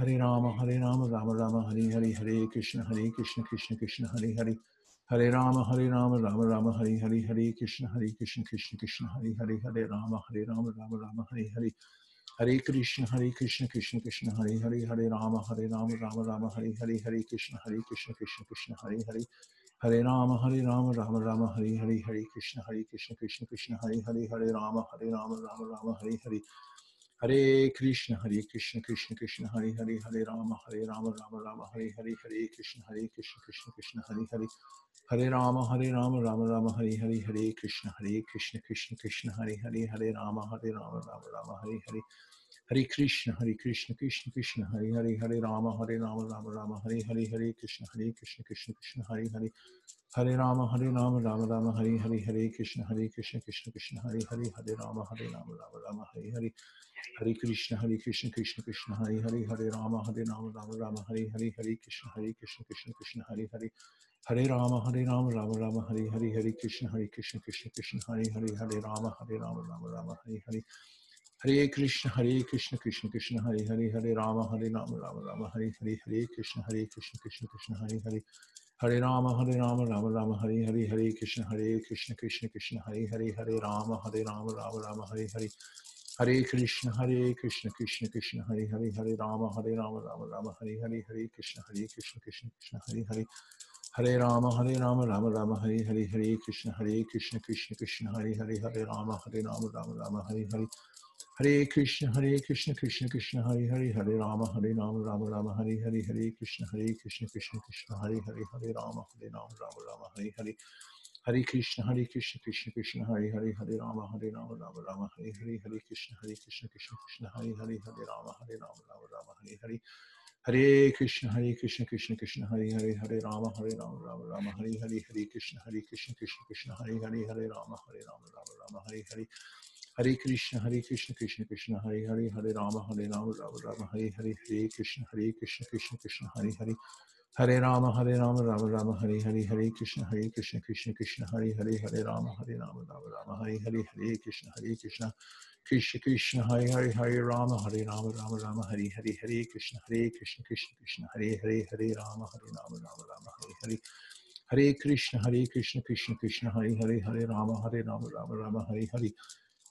ہرے رام ہرے رام رام رام ہری ہری ہرے کرشن ہرے کرشن کرشن کرشن ہری ہری ہرے رام ہرے رام رام رام ہری ہری ہری کرشن ہرے کرشن کرشن کرشن ہرے ہرے ہرے رام ہرے رام رام رام ہری ہرے ہری کرشن، ہرے کرشن کرشن کرشن، ہرے ہرے ہرے رام ہرے رام رام رام ہری ہری ہرے کرشن ہرے کرشن کرشن کرشن، ہرے ہرے ہرے رام ہرے رام رام رام ہری ہرے ہرے کرشن ہرے کرشن کرشن کرشن، ہرے ہرے ہرے رام ہرے رام رام رام، ہرے ہرے ہرے کرشن ہرے کرشن کرشن کرشن ہرے ہرے ہرے رام ہرے رام رام رام ہری ہرے ہرے کرشن ہرے کرشن کرشن کرشن ہرے ہرے ہرے رام ہرے رام رام رام ہری ہری ہرے کرشن ہرے کرشن کرشن کرشن ہرے ہرے ہرے رام ہرے رام رام رام ہرے ہری ہرے کرشن ہرے کرشن کرشن کرشن ہرے ہرے ہرے رام ہرے رام رام رام ہری ہرے ہرے کرشن ہرے کرشن کرشن کرشن ہرے ہرے ہرے رام ہرے رام رام رام ہری ہری ہرے کرشن ہری کرشن کرشن کرشن ہرے ہرے ہرے رام ہرے رام رام رام ہری ہری ہرے کرشن ہرے کرشن کرشن کرشن ہرے ہرے ہرے رام ہرے رام رام رام ہری ہری ہرے کرشن ہرے کرشن کرشن کرشن ہرے ہرے ہرے رام ہرے رام رام رام ہری ہری ہرے کرشن ہرے کرشن کرشن کرشن ہرے ہرے ہرے رام ہرے رام رام رام ہری ہری ہرے کرشن ہرے کرشن کرشن کرشن ہرے ہرے ہرے رام ہرے رام رام رام ہری ہری ہرے کرشن ہرے کرشن کرشن کرشن ہرے ہرے ہرے رام ہرے رام رام رام ہری ہری ہری کرشن ہرے کرشن کرشن کرشن ہرے ہرے ہرے رام ہرے رام رام رام ہری ہرے ہرے کرشن ہرے کرشن کرشن کرشن ہرے ہرے ہرے رام ہرے رام رام رام ہری ہری ہری کرشن ہرے کرشن کرشن کرشن ہرے ہرے ہرے رام ہرے رام رام رام ہری ہری ہرے کرشن ہرے کرشن کرشن کرشن ہرے ہرے ہرے رام ہرے رام رام رام ہری ہرے Hare Krishna, Hare Krishna, Krishna Krishna, Hare Hare, Hare Rama, Hare Rama, Rama Rama, Hare Hare, Hare Krishna, Hare Krishna, Krishna Krishna, Hare Hare, Hare Rama, Hare Rama, Rama Rama, Hare Hare. Hare Krishna, Hare Krishna, Krishna Krishna, Hare Hare, Hare Rama, Hare Rama, Rama Rama, Hare Hare, Hare Krishna, Hare Krishna, Krishna Krishna, Hare Hare, Hare Rama, Hare Rama, Rama Rama, Hare Hare. Hare Krishna, Hare Krishna, Krishna Krishna, Hare Hare, Hare Rama, Hare Rama, Rama Rama, Hare Hare, Hare Krishna, Hare Krishna, Krishna Krishna, Hare Hare, Hare Rama, Hare Rama, Rama Rama, Hare Hare. ہرے کرشن ہرے کرشن کرشن کرشن ہرے ہرے ہرے رام ہرے رام رام رام ہرے ہرے ہرے کرشن ہرے کرشن کرشن کرشن ہرے ہرے ہرے رام ہرے رام رام رام ہری ہری ہرے کرشن ہرے کرشن کرشن کرشن ہرے ہرے ہرے رام ہرے رام رام رام ہرے ہری ہرے کرشن ہرے کرشن کرشن کرشن ہرے ہرے ہرے رام ہرے رام رام رام ہری ہری ہرے کرشن ہرے کرشن کرشن کرشن ہرے ہرے ہرے رام ہرے رام رام رام ہرے ہرے ہرے کرشن ہرے کرشن کرشن کرشن ہرے ہرے ہرے رام ہرے رام رام رام ہرے ہری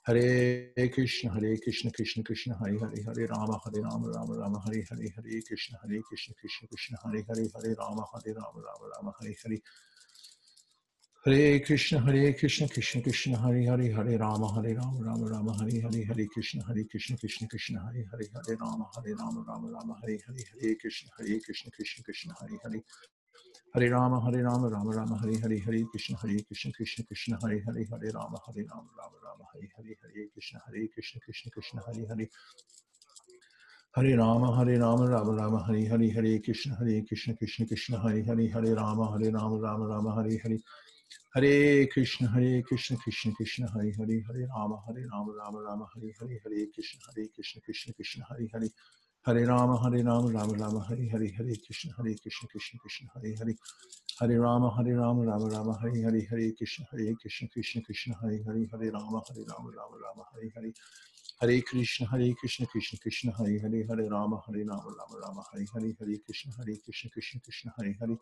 ہرے کرشن ہرے کرشن کرشن کرشن ہرے ہرے ہرے رام ہرے رام رام رام ہرے ہرے ہرے کرشن ہرے کرشن کرشن کرشن ہرے ہرے ہرے رام ہرے رام رام رام ہری ہری ہرے کرشن ہرے کرشن کرشن کرشن ہرے ہرے ہرے رام ہرے رام رام رام ہری ہرے ہرے کرشن ہرے کرشن کرشن کرشن ہرے ہرے ہرے رام ہرے رام رام رام ہرے ہرے ہرے کرشن ہرے کرشن کرشن کرشن ہرے ہرے ہرے رام ہرے رام رام رام ہرے ہرے ہرے کرشن ہرے کرشن کرشن کرشن ہرے ہرے ہرے رام ہرے رام رام رام ہرے ہری ہرے کرشن ہرے کرشن کرشن کرشن ہرے ہرے ہرے رام ہرے رام رام رام ہری ہرے ہرے کرشن ہرے کرشن کرشن کرشن ہری ہرے ہرے رام ہرے رام رام رام ہری ہری ہرے کرشن ہرے کرشن کرشن کرشن ہری ہری ہرے رام ہرے رام رام رام ہری ہری ہرے کرشن ہرے کرشن کرشن کرشن ہرے ہرے ہرے رام ہرے رام رام رام ہری ہری ہرے کرشن ہرے کرشن کرشن کرشن ہرے ہری ہرے رام ہرے رام رام رام ہری ہری ہرے کرشن ہرے کرشن کرشن کرشن ہرے ہری ہرے رام ہرے رام رام رام ہری ہری ہرے کرشن ہرے کرشن کرشن کرشن ہرے ہرے ہرے رام ہرے رام رام رام ہری ہری ہرے کرشن ہرے کرشن کرشن کرشن ہرے ہری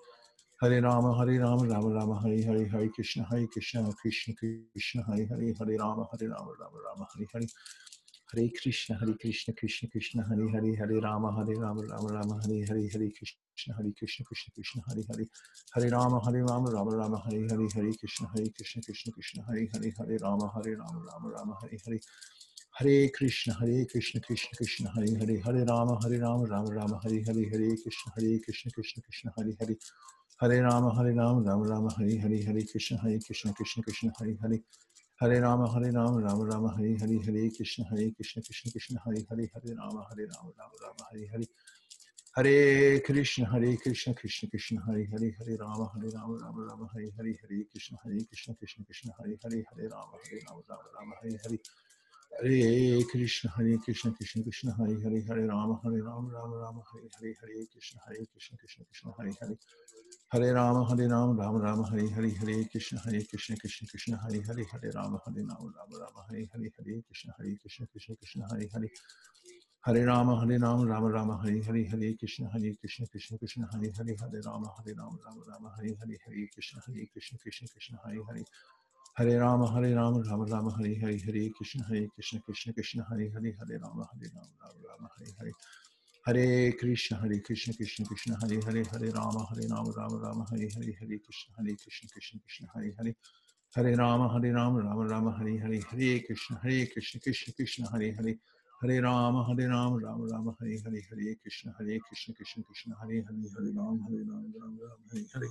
ہرے رام ہرے رام رام رام ہری ہری ہرے کرشن ہرے کرشن کرشن کرشن ہری ہرے ہرے رام ہرے رام رام رام ہری ہری ہرے کرشن ہرے کرشن کرشن کرشن ہرے ہرے ہرے رام ہرے رام رام رام ہری ہری ہرے کرشن ہرے کرشن کرشن کرشن ہرے ہرے ہرے رام ہرے رام رام رام ہری ہرے ہرے کرشن ہرے کرشن کرشن کرشن ہرے ہرے ہرے رام ہرے رام رام رام ہرے ہرے ہرے کرشن ہرے کرشن کرشن کرشن ہرے ہرے ہرے رام ہرے رام رام رام ہری ہری ہرے کرشن ہرے کرشن کرشن کرشن ہری ہری ہرے رام ہرے رام رام رام ہری ہری ہرے کرشن ہرے کرشن کرشن کرشن ہری ہرے ہرے رام ہرے رام رام رام ہری ہری ہری کرشن ہرے کرشن کرشن کرشن ہرے ہرے ہرے رام ہرے رام رام رام ہری ہری ہرے کرشن ہرے کرشن کرشن کرشن ہرے ہرے ہرے رام ہرے رام رام رام ہری ہری ہرے کرشن ہرے کرشن کرشن کرشن ہرے ہرے ہرے رام ہرے رام رام رام ہری ہری ہرے کرشن ہرے کرشن کرشن کرشن ہری ہری ہرے رام ہرے رام رام رام ہری ہری ہرے کرشن ہرے کرشن کرشن کرشن ہری ہرے ہرے رام ہرے رام رام رام ہری ہری ہرے کرشن ہرے کرشن کرشن کرشن ہرے ہرے ہرے رام ہرے رام رام رام ہری ہری ہرے کرشن ہرے کرشن کرشن کرشن ہری ہرے ہرے رام ہرے رام رام رام ہری ہری ہرے کرشن ہری کرشن کرشن کرشن ہرے ہرے ہرے رام ہرے رام رام رام ہری ہری ہرے کرشن ہرے کرشن کرشن کرشن ہری ہرے ہرے رام ہرے رام رام رام ہری ہری ہری کرشن ہرے کرشن کرشن کرشن ہرے ہرے ہرے رام ہرے رام رام رام ہرے ہرے ہرے کرشن ہرے کرشن کرشن کرشن ہرے ہرے ہرے رام ہرے رام رام رام ہرے ہرے ہرے کرشن ہرے کرشن کرشن کرشن ہرے ہرے ہرے رام ہرے رام رام رام ہری ہرے ہرے کرشن ہرے کرشن کرشن کرشن ہرے ہرے ہرے رام ہرے رام رام رام ہری ہری ہرے کرشن ہرے کرشن کرشن کرشن ہرے ہرے ہرے رام ہرے Ram Ram Ram Hare Hare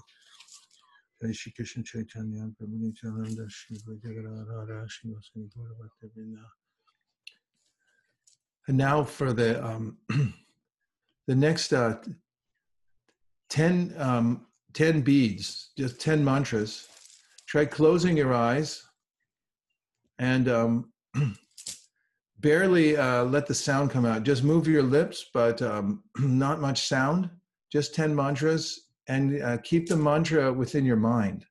And now for the um, the next uh, 10, um, 10 beads, just 10 mantras. Try closing your eyes and um, barely uh, let the sound come out. Just move your lips, but um, not much sound. Just 10 mantras and uh, keep the mantra within your mind.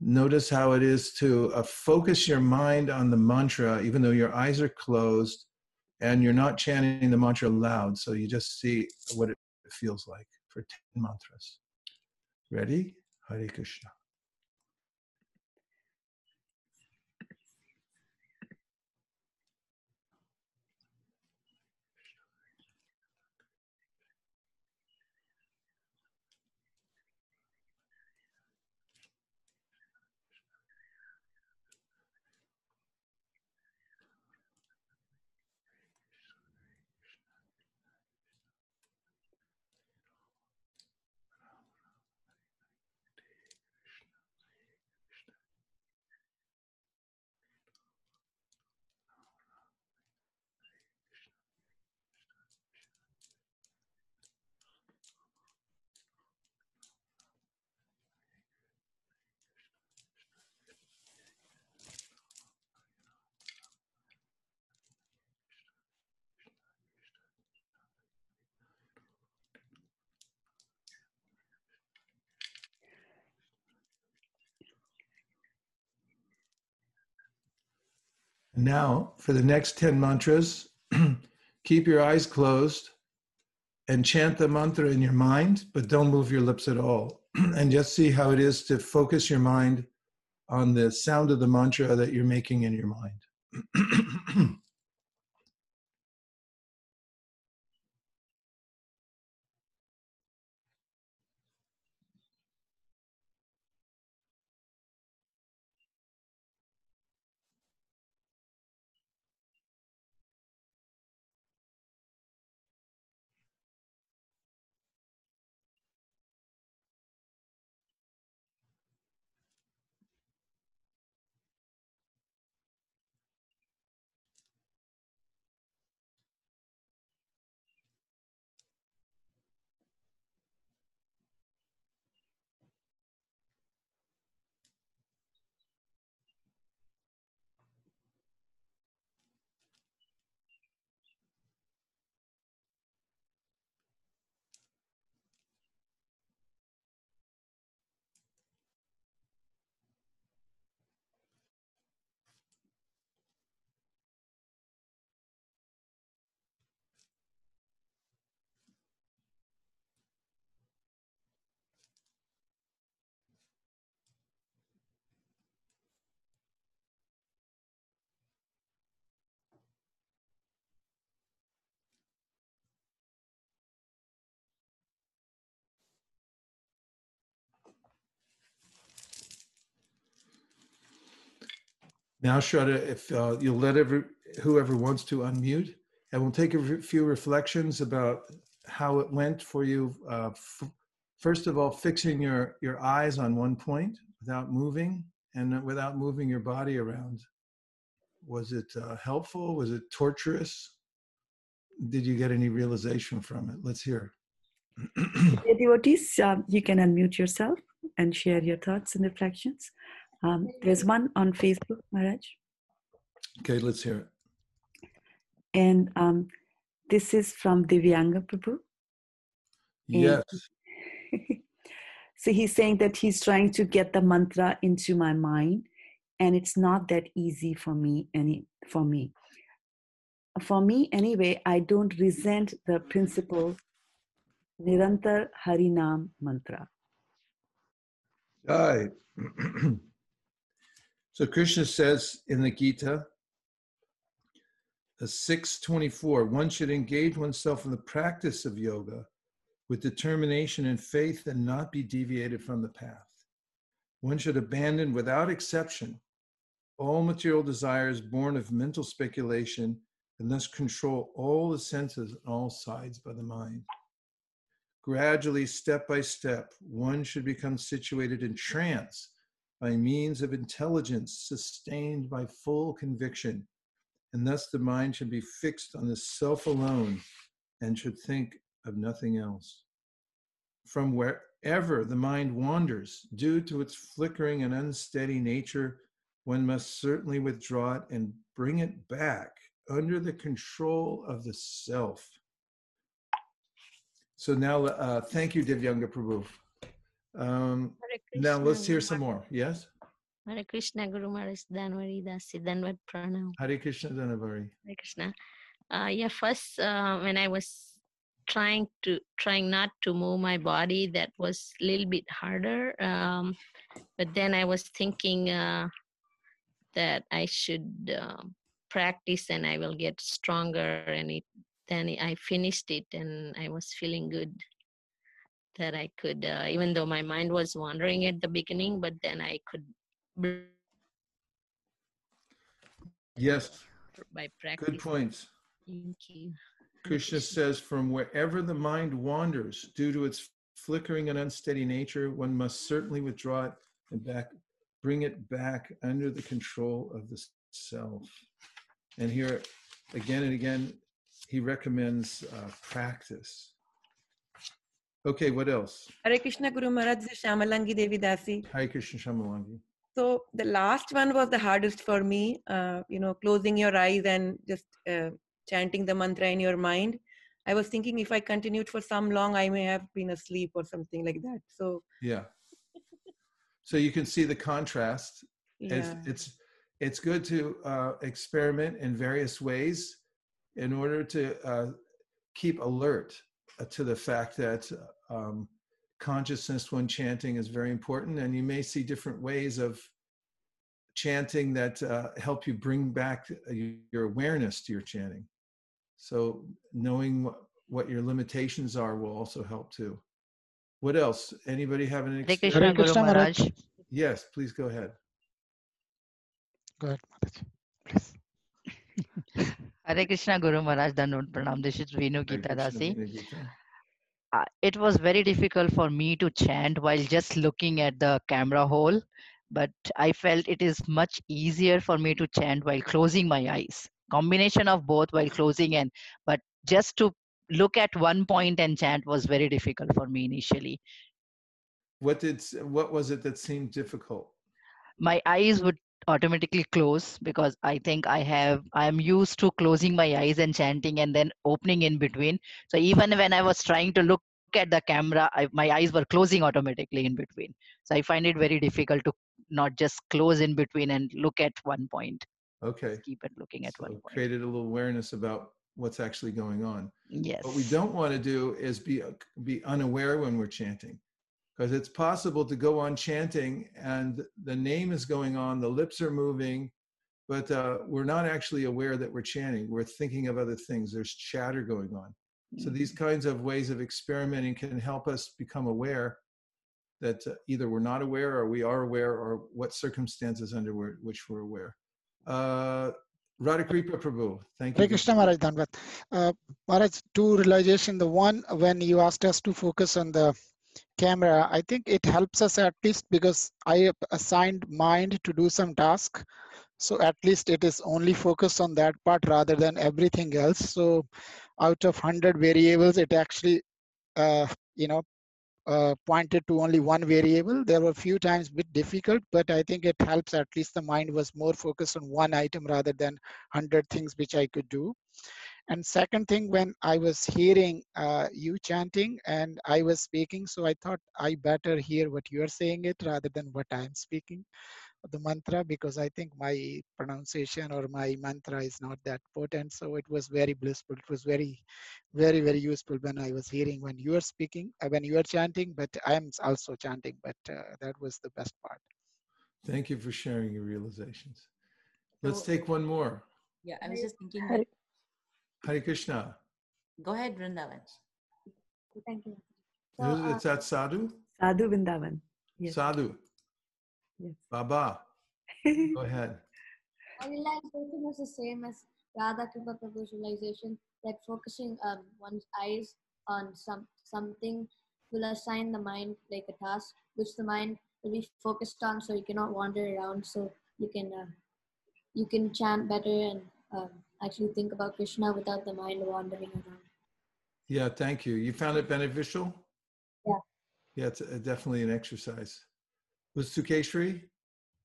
Notice how it is to uh, focus your mind on the mantra, even though your eyes are closed and you're not chanting the mantra loud. So you just see what it feels like for 10 mantras. Ready? Hare Krishna. Now, for the next 10 mantras, keep your eyes closed and chant the mantra in your mind, but don't move your lips at all. and just see how it is to focus your mind on the sound of the mantra that you're making in your mind. Now, Shraddha, if uh, you'll let every, whoever wants to unmute, and we'll take a few reflections about how it went for you. Uh, first of all, fixing your, your eyes on one point without moving and without moving your body around. Was it uh, helpful? Was it torturous? Did you get any realization from it? Let's hear. Devotees, um, you can unmute yourself and share your thoughts and reflections. Um, there's one on Facebook, Maharaj, okay, let's hear it. and um, this is from Divyanga Prabhu. Yes. so he's saying that he's trying to get the mantra into my mind, and it's not that easy for me. Any for me, for me anyway. I don't resent the principle Nirantar Harinam mantra. Right. so Krishna says in the Gita, the 624, one should engage oneself in the practice of yoga with determination and faith and not be deviated from the path. One should abandon without exception all material desires born of mental speculation and thus control all the senses on all sides by the mind. Gradually, step by step, one should become situated in trance by means of intelligence sustained by full conviction. And thus the mind should be fixed on the self alone and should think of nothing else. From wherever the mind wanders, due to its flickering and unsteady nature, one must certainly withdraw it and bring it back under the control of the self. So now, uh, thank you, Divyanga Prabhu. Um, now let's hear some more. Yes? Hare Krishna Guru Maharaj Dhanvari Dasi Dandavat Pranam. Hare Krishna Dhanavari. Hare Krishna. Uh, yeah, first uh, when I was trying to trying not to move my body, that was a little bit harder. Um, but then I was thinking uh, that I should um practice and I will get stronger. And it then I finished it and I was feeling good that I could, uh, even though my mind was wandering at the beginning, but then I could Yes, by practice. good points. Thank you. Krishna says, from wherever the mind wanders, due to its flickering and unsteady nature, one must certainly withdraw it and back, bring it back under the control of the self. And here, again and again, he recommends uh, practice. Okay, what else? Hare Krishna Guru Maharaj, Shamalangi Devi Dasi. Hare Krishna Shamalangi. So the last one was the hardest for me. Uh, you know, closing your eyes and just uh, chanting the mantra in your mind. I was thinking if I continued for some long, I may have been asleep or something like that. So Yeah. So you can see the contrast it's, yeah, it's it's good to uh, experiment in various ways in order to uh, keep alert to the fact that um, consciousness when chanting is very important and you may see different ways of chanting that uh, help you bring back uh, your awareness to your chanting so knowing what, what your limitations are will also help too what else anybody have an experience? Krishna, Krishna Maharaj. Maharaj. yes please go ahead Go ahead, Mataji. Please. Hare Krishna, Guru Maharaj. Dandavat Pranam. This is Venu Gita Dasi. Uh, it was very difficult for me to chant while just looking at the camera hole, but I felt it is much easier for me to chant while closing my eyes. Combination of both while closing and but just to look at one point and chant was very difficult for me initially. What did what was it that seemed difficult? my eyes would automatically close because i think i have i am used to closing my eyes and chanting and then opening in between so even when i was trying to look at the camera I, my eyes were closing automatically in between so i find it very difficult to not just close in between and look at one point Okay. keep it looking at So one point created a little awareness about what's actually going on. yes What we don't want to do is be be unaware when we're chanting. Because it's possible to go on chanting and the name is going on, the lips are moving, but uh, we're not actually aware that we're chanting. We're thinking of other things. There's chatter going on. So these kinds of ways of experimenting can help us become aware that uh, either we're not aware or we are aware or what circumstances under which we're aware. Uh, Radhakripa Prabhu, thank you. Hare Krishna Maharaj Dandavat. Uh, Maharaj, two realization. The one, when you asked us to focus on the camera, I think it helps us at least because I assigned mind to do some task. So at least it is only focused on that part rather than everything else. So out of 100 variables, it actually, uh, you know, uh, pointed to only one variable. There were a few times bit difficult, but I think it helps at least the mind was more focused on one item rather than 100 things which I could do. And second thing, when I was hearing uh, you chanting and I was speaking, so I thought I better hear what you're saying it rather than what I'm speaking the mantra because I think my pronunciation or my mantra is not that potent. So it was very blissful. It was very, very, very useful when I was hearing when you are speaking, uh, when you are chanting, but I'm also chanting, but uh, that was the best part. Thank you for sharing your realizations. Let's take one more. Yeah, I was just thinking. That- Hare Krishna. Go ahead, Vrindavan. Thank you. So, Who- uh, Is that Sadhu? Sadhu Vrindavan. Yes. Sadhu. Yes. Baba, go ahead. our realization was the same as Radha Kripa Prabhu's realization that focusing um, one's eyes on some something will assign the mind like a task which the mind will be focused on so you cannot wander around so you can uh, you can chant better and um, actually think about Krishna without the mind wandering around. Yeah, thank you. You found it beneficial? Yeah. Yeah, it's uh, definitely an exercise. Was Sukeshri?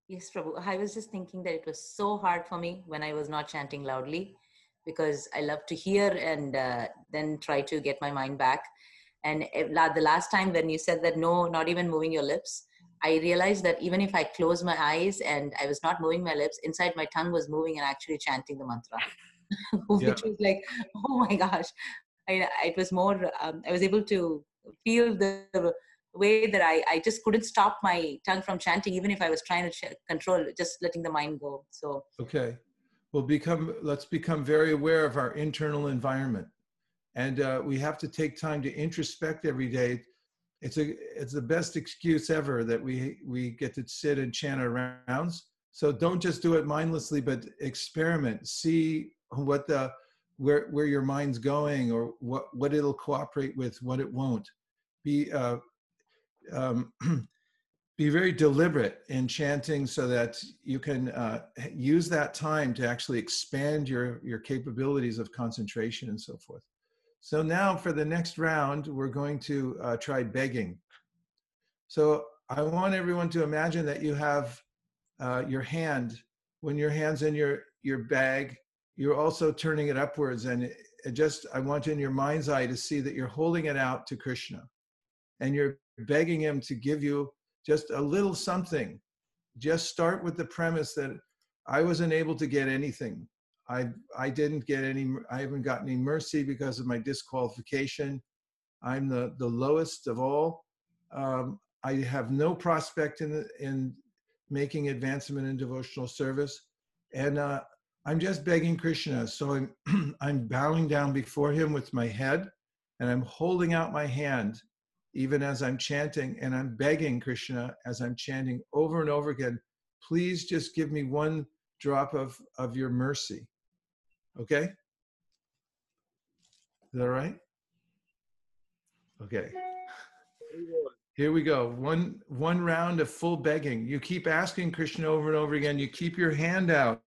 Yes, Prabhu. I was just thinking that it was so hard for me when I was not chanting loudly because I love to hear and uh, then try to get my mind back. And eh, la- the last time when you said that no, not even moving your lips, I realized that even if I closed my eyes and I was not moving my lips, inside my tongue was moving and actually chanting the mantra, which Yeah. was like, oh my gosh. I, it was more, um, I was able to feel the, the way that I, I just couldn't stop my tongue from chanting, even if I was trying to ch- control, just letting the mind go. So, Okay. Well, become let's become very aware of our internal environment, and uh, we have to take time to introspect every day. It's a it's the best excuse ever that we we get to sit and chant our rounds. So don't just do it mindlessly, but experiment. See what the where where your mind's going, or what what it'll cooperate with, what it won't. Be uh, um, be very deliberate in chanting so that you can uh, use that time to actually expand your your capabilities of concentration and so forth so now for the next round we're going to uh, try begging so i want everyone to imagine that you have uh, your hand when your hands in your your bag you're also turning it upwards and it, just i want in your mind's eye to see that you're holding it out to krishna and you're begging him to give you just a little something. Just start with the premise that I wasn't able to get anything. I I didn't get any. I haven't gotten any mercy because of my disqualification. I'm the the lowest of all. Um, I have no prospect in in making advancement in devotional service, and uh, I'm just begging Krishna. So I'm I'm bowing down before him with my head, and I'm holding out my hand even as I'm chanting, and I'm begging Krishna as I'm chanting over and over again, please just give me one drop of, of your mercy. Okay? Is that right? Okay. Here we go. One one round of full begging. You keep asking Krishna over and over again. You keep your hand out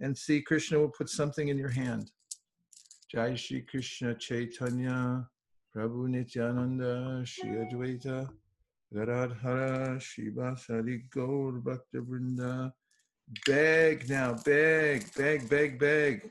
and see Krishna will put something in your hand. Jai Shri Krishna Chaitanya Prabhu Nityananda, Shri Advaita, Gadadhara, Srivasadi Gaur Bhaktavrinda. Beg now, beg, beg, beg, beg.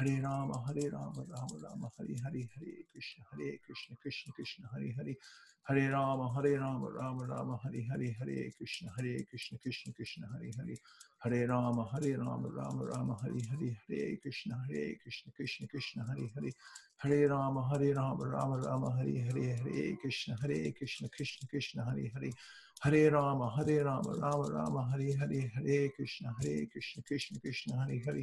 ہرے رام ہرے رام رام رام ہری ہری ہرے کرشن ہرے کرشن کرشن کرشن ہرے ہرے ہرے رام ہرے رام رام رام ہرے ہرے ہرے کرشن ہرے کرشن کرشن کرشن ہرے ہرے ہرے رام ہرے رام رام رام ہری ہری ہرے کرشن ہرے کرشن کرشن کرشن ہرے ہرے ہرے رام ہرے رام رام رام ہری ہرے ہرے کرشن ہرے کرشن کرشن کرشن ہری ہرے ہرے رام ہرے رام رام رام ہری ہری ہرے کرشن ہرے کرشن کرشن کرشن ہرے ہرے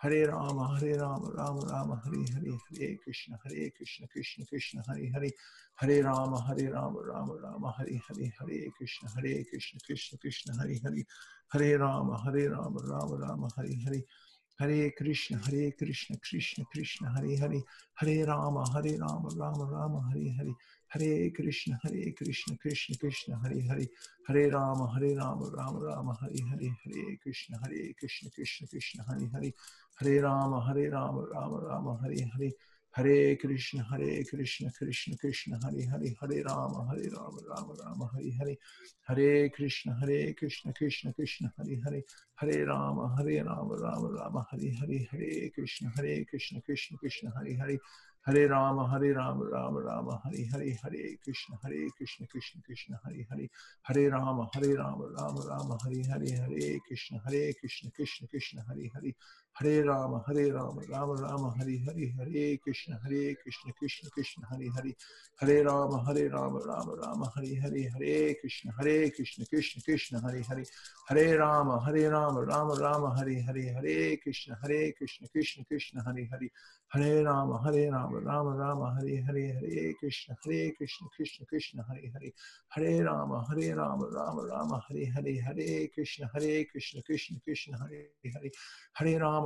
ہرے رام ہرے رام رام رام ہری ہری ہرے کرشن ہرے کرشن کرشن کرشن ہری ہرے ہرے رام ہرے رام رام رام ہری ہرے ہرے کرشن ہرے کرشن کرشن کرشن ہری ہرے ہرے رام ہرے رام رام رام ہری ہری ہرے کرشن ہرے کرشن کرشن کرشن ہرے ہرے ہرے رام ہرے رام رام رام ہری ہری ہرے کرشن ہرے کرشن کرشن کرشن ہرے ہرے ہرے رام ہرے رام رام رام ہری ہری ہرے کرشن ہرے کرشن کرشن کرشن ہری ہرے ہرے رام ہرے رام رام رام ہری ہری ہرے کرشن ہرے کرشن کرشن کرشن ہرے ہرے ہرے رام ہرے رام رام رام ہری ہری ہرے کرشن ہرے کرشن کرشن کرشن ہری ہرے ہرے رام ہرے رام رام رام ہری ہری ہرے کرشن ہرے کرشن کرشن کرشن ہرے ہرے ہرے رام ہرے رام رام رام ہری ہرے ہرے کرشن ہرے کرشن کرشن کرشن ہرے ہرے ہرے رام ہرے رام رام رام ہری ہری ہرے کرشن ہرے کرشن کرشن کرشن ہری ہری ہرے رام ہرے رام رام رام ہری ہری ہرے کرشن ہرے کرشن کرشن کرشن ہری ہری ہرے رام ہرے رام رام رام ہری ہری ہرے کرشن ہرے کرشن کرشن کرشن ہری ہری ہرے رام ہرے رام رام رام ہری ہری ہرے کرشن ہرے کرشن کرشن کرشن ہری ہری ہرے رام ہرے رام رام رام ہری ہری ہرے کرشن ہرے کرشن کرشن کرشن ہری ہری ہرے رام ہرے رام رام رام ہری ہری ہرے کرشن ہرے کرشن کرشن کرشن ہری ہری ہرے رام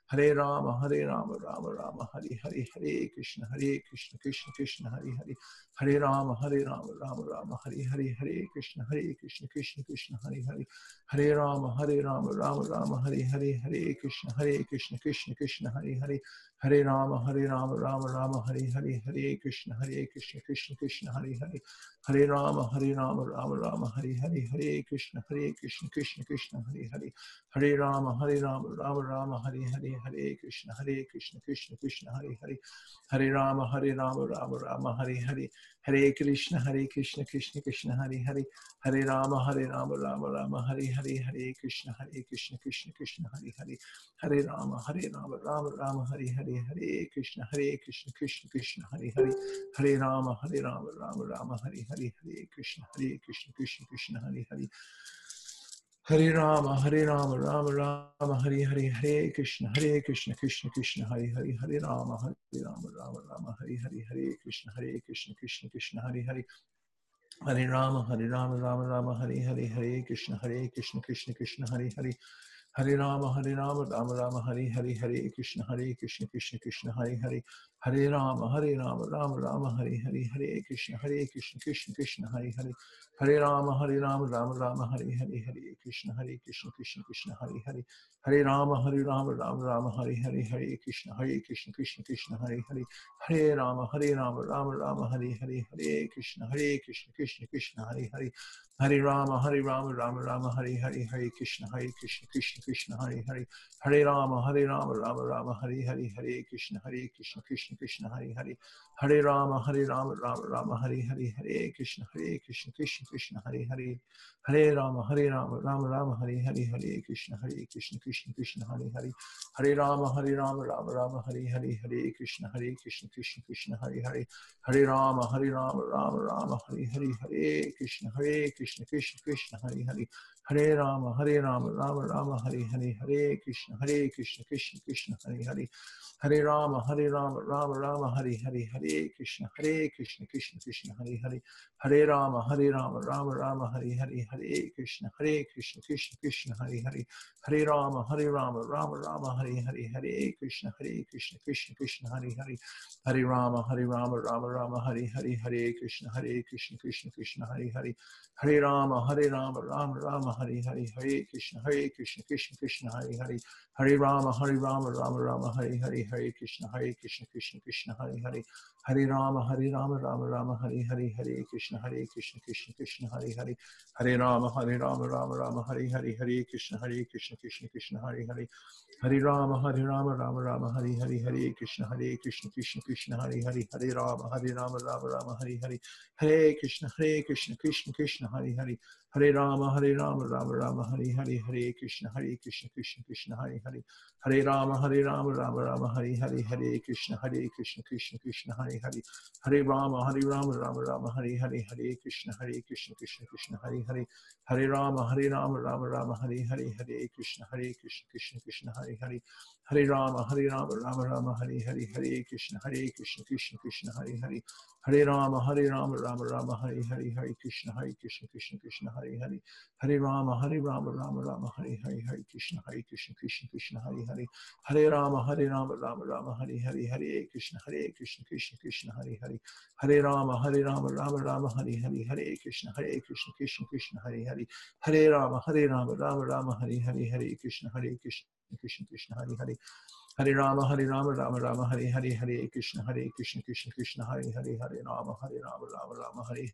ہرے رام ہرے رام رام رام ہری ہری ہرے کرشن ہرے کرشن کرشن کرشن ہری ہری ہرے رام ہرے رام رام رام ہری ہری ہرے کرشن ہرے کرشن کرشن کرشن ہری ہری ہرے رام ہرے رام رام رام ہری ہری ہرے کرشن ہرے کرشن کرشن کرشن ہری ہری ہرے رام ہرے رام رام رام ہری ہری ہرے کرشن ہرے کرشن کرشن کرشن ہری ہری ہرے رام ہرے رام رام رام ہری ہری ہرے کرشن ہرے کرشن کرشن کرشن ہری ہری ہرے رام ہرے رام رام رام ہری ہری Hare Krishna, Hare Krishna, Krishna Krishna, Hare Hare, Hare Rama, Hare Rama, Rama Rama, Hare Hare, Hare Krishna, Hare Krishna, Krishna Krishna, Hare Hare, Hare Rama, Hare Rama, Rama Rama, Hare Hare, Hare Krishna, Hare Krishna, Krishna Krishna, Hare Hare, Hare Rama, Hare Rama, Rama Rama, Hare Hare, Hare Krishna, Hare Krishna, Krishna Krishna, Hare Hare, Hare Rama, Hare Rama, Rama Rama, Hare Hare, Hare Krishna, Hare Krishna, Krishna Krishna, Hare Hare. Hare Rama, Hare Rama, Rama Rama, Hare Hare, Hare Krishna, Hare Krishna, Krishna Krishna, Hare Hare, Hare Rama, Hare Rama, Rama Rama, Hare Hare, Hare Krishna, Hare Krishna, Krishna Krishna, Hare Hare. Hare Rama, Hare Rama, Rama Rama, Hare Hare, Hare Krishna, Hare Krishna, Krishna Krishna, Hare Hare. Hare Rama, Hare Rama, Rama Rama, Hare Hare, Hare Krishna, Hare Krishna, Krishna Krishna, Hare Hare. ہرے رام ہرے رام رام رام ہری ہری ہرے کرشن ہرے کرشن کرشن کرشن ہرے ہرے ہرے رام ہرے رام رام رام ہری ہری ہرے کرشن ہرے کرشن کرشن کرشن ہرے ہرے ہرے رام ہرے رام رام رام ہری ہری ہرے کرشن ہرے کرشن کرشن کرشن ہرے ہرے ہرے رام ہرے رام رام رام ہری ہری ہرے کرشن ہرے کرشن کرشن کرشن ہرے ہرے ہرے رام ہرے رام رام رام ہری ہری ہری کرشن ہرے کرشن کرشن کرشن ہرے ہرے ہرے رام ہرے رام رام رام ہری ہرے ہرے کرشن ہرے Krishna Krishna Krishna Krishna, Hare Hare. Hare Rama, Hare Rama, Rama Rama, Hare Hare, Hare Krishna, Hare Krishna, Krishna Krishna, Hare Hare. Hare Rama, Hare Rama, Rama Rama, Hare Hare, Hare Krishna, Hare Krishna, Krishna Krishna, Hare Hare. Hare Rama, Hare Rama, Rama Rama, Hare Hare, Hare Krishna, Hare Krishna, Krishna Krishna, Hare Hare. Hare Rama, Hare Rama, Rama Rama, Hare Hare, Hare Krishna, Hare Krishna, Krishna Krishna, Hare Hare. ہرے رام ہرے رام رام رام ہری ہری ہرے کرشن ہرے کرشن کرشن کرشن ہری ہری ہرے رام ہرے رام رام رام ہری ہری ہرے کرشن ہرے کرشن کرشن کرشن ہری ہری ہرے رام ہرے رام رام رام ہری ہری ہرے کرشن ہرے کرشن کرشن کرشن ہری ہری ہرے رام ہرے رام رام رام ہری ہری ہرے کرشن ہرے کرشن کرشن کرشن ہری ہری ہرے رام ہرے رام رام رام ہری ہری ہرے کرشن ہرے کرشن کرشن کرشن ہری ہری ہرے رام ہرے Ram Ram Ram Hari Hari Hare Krishna Hare Krishna Krishna Krishna Hari Hari Hare Rama Hare Rama Rama Rama Hari Hari Hare Krishna Hare Krishna Krishna Krishna Hari Hari Hare Rama Hare Rama Rama Rama Hari Hari Hare Krishna Hare Krishna Krishna Krishna Hari Hari Hare Rama Hare Rama Rama Rama Hari Hari Hare Krishna Hare Krishna Krishna Krishna Hari Hari Hare Rama Hare Rama Rama Rama Hari Hari Hare Krishna Hare Krishna Krishna Krishna Hari Hari Hare Rama Hare Rama Rama Rama Hari Hari Hare Krishna Hare Krishna Krishna Krishna Hari Hari Hare Rama Hare Rama Rama Rama Hari Hari Hare Krishna Hare Krishna Krishna Krishna Hari Hari Hare Rama Hare Rama Rama Rama Hari Hari Hare Krishna Hare Krishna Krishna Krishna Hari Hari Hare Rama Hare Rama Rama Rama Hari Hari Hare Krishna Hare Krishna Krishna Krishna Hari Hari Hare Rama Hare Rama Rama Rama Hari Hari Hare Krishna Hare Krishna Krishna Krishna Hari Hari Hare Rama Hare Rama Rama Rama Hari Hari Hare Krishna Hare Krishna Krishna Krishna Hari Hari Hare Rama Hare Rama Rama Rama Hari Hari Hare Krishna Hare Krishna Krishna Krishna Hari Hari Hare Rama Hare Rama Rama Rama Hari Hari Hare Krishna Hare Krishna Krishna Krishna Hari Hari Hare Rama Hare Rama Rama Rama Hari Hari Hare Krishna Hare Krishna Krishna Krishna Hari Hari Hare Rama Hare Rama Rama Rama Hari Hari Hare Krishna Hare Krishna Krishna Krishna Hari Hari Hare Rama Hare Rama Rama Rama Hari Hari Hare Krishna Hare Krishna Krishna Krishna Hari Hari Hare Rama Hare Rama Rama Rama Hare Hare Hare Krishna Hare Krishna Krishna Krishna Hare Hare Hare Rama Hare Rama Rama Rama Hare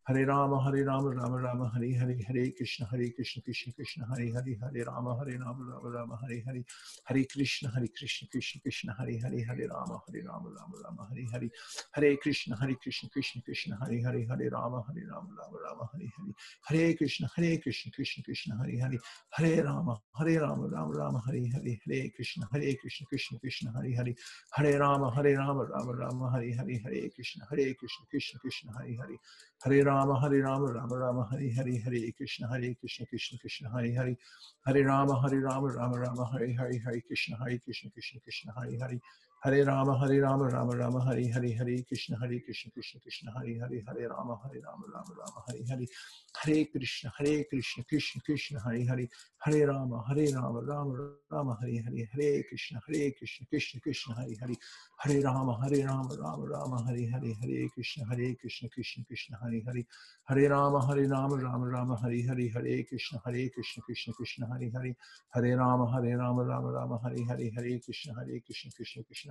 ہرے رام ہرے رام رام رام ہری ہری ہرے کرشن ہری کرشن کرشن کرشن ہری ہری ہرے رام ہرے رام رام رام ہری ہری ہری کرشن ہرے کرشن کرشن کرشن ہری ہری ہرے رام ہری رام رام رام ہری ہری ہرے کرشن ہرے کرشن کرشن کرشن ہرے ہرے ہرے رام ہری رام رام رام ہری ہری ہرے کرشن ہرے کرشن کرشن کرشن ہرے ہری ہرے رام ہرے رام رام رام ہری ہری ہرے کرشن ہرے کرشن کرشن کرشن ہرے ہری ہرے رام ہرے رام رام رام ہری ہری ہرے کرشن ہرے کرشن کرشن کرشن ہرے ہری ہرے رام ہری رام رام رام ہری ہری ہری کرشن ہری کرشن کرشن کرشن ہری ہری ہری رام ہری رام رام رام ہری ہری ہری کرشن ہری کرشن کرشن کرشن ہری ہری ہرے رام ہرے رام رام رام ہری ہری ہرے کرشن ہرے کرشن کرشن کرشن ہری ہرے ہرے رام ہرے رام رام رام ہری ہری ہرے کرشن ہرے کرشن کرشن کرشن ہری ہری ہرے رام ہرے رام رام رام ہری ہری ہرے کرشن ہرے کرشن کرشن کرشن ہری ہری ہرے رام ہرے رام رام رام ہری ہری ہرے کرشن ہرے کرشن کرشن کرشن ہری ہری ہرے رام ہرے رام رام رام ہری ہری ہرے کرشن ہرے کرشن کرشن کرشن ہری ہری ہرے رام ہرے رام رام رام ہری ہری ہرے کرشن ہرے کرشن کرشن کرشن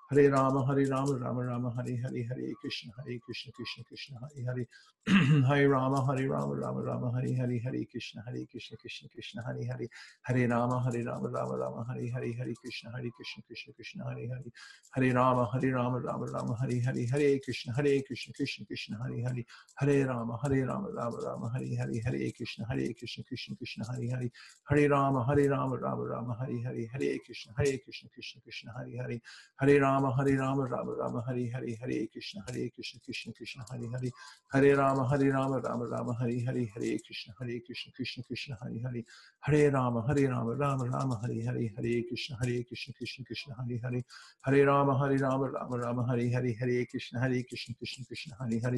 ہرے رام ہرے رام رام رام ہری ہری ہری کرشن ہرے کرشن کرشن کرشن ہرے ہرے ہرے رام ہرے رام رام رام ہری ہری ہرے کرشن ہرے کرشن کرشن کرشن ہرے ہرے ہرے رام ہرے رام رام رام ہری ہری ہرے کرشن ہرے کرشن کرشن کرشن ہرے ہرے ہرے رام ہرے رام رام رام ہری ہرے ہرے کرشن ہرے کرشن کرشن کرشن ہرے ہرے ہرے رام ہرے رام رام رام ہری ہری ہرے کرشن ہرے کرشن کرشن کرشن ہرے ہرے ہرے رام ہرے رام رام رام ہری ہری ہرے کرشن ہرے کرشن کرشن کرشن ہری ہری ہرے رام رام ہرے رام رام رام ہرے ہرے ہرے کرشن ہرے کرشن کرشن کرشن ہرے ہرے ہرے رام ہرے رام رام رام ہرے ہرے ہرے کرشن ہرے کرشن کرشن کرشن ہرے ہرے ہرے رام ہرے رام رام رام ہرے ہرے ہرے کرشن ہرے کرشن کرشن کرشن ہرے ہرے ہرے رام ہرے رام رام رام ہرے ہرے ہرے کرشن ہرے کرشن کرشن کرشن ہرے ہرے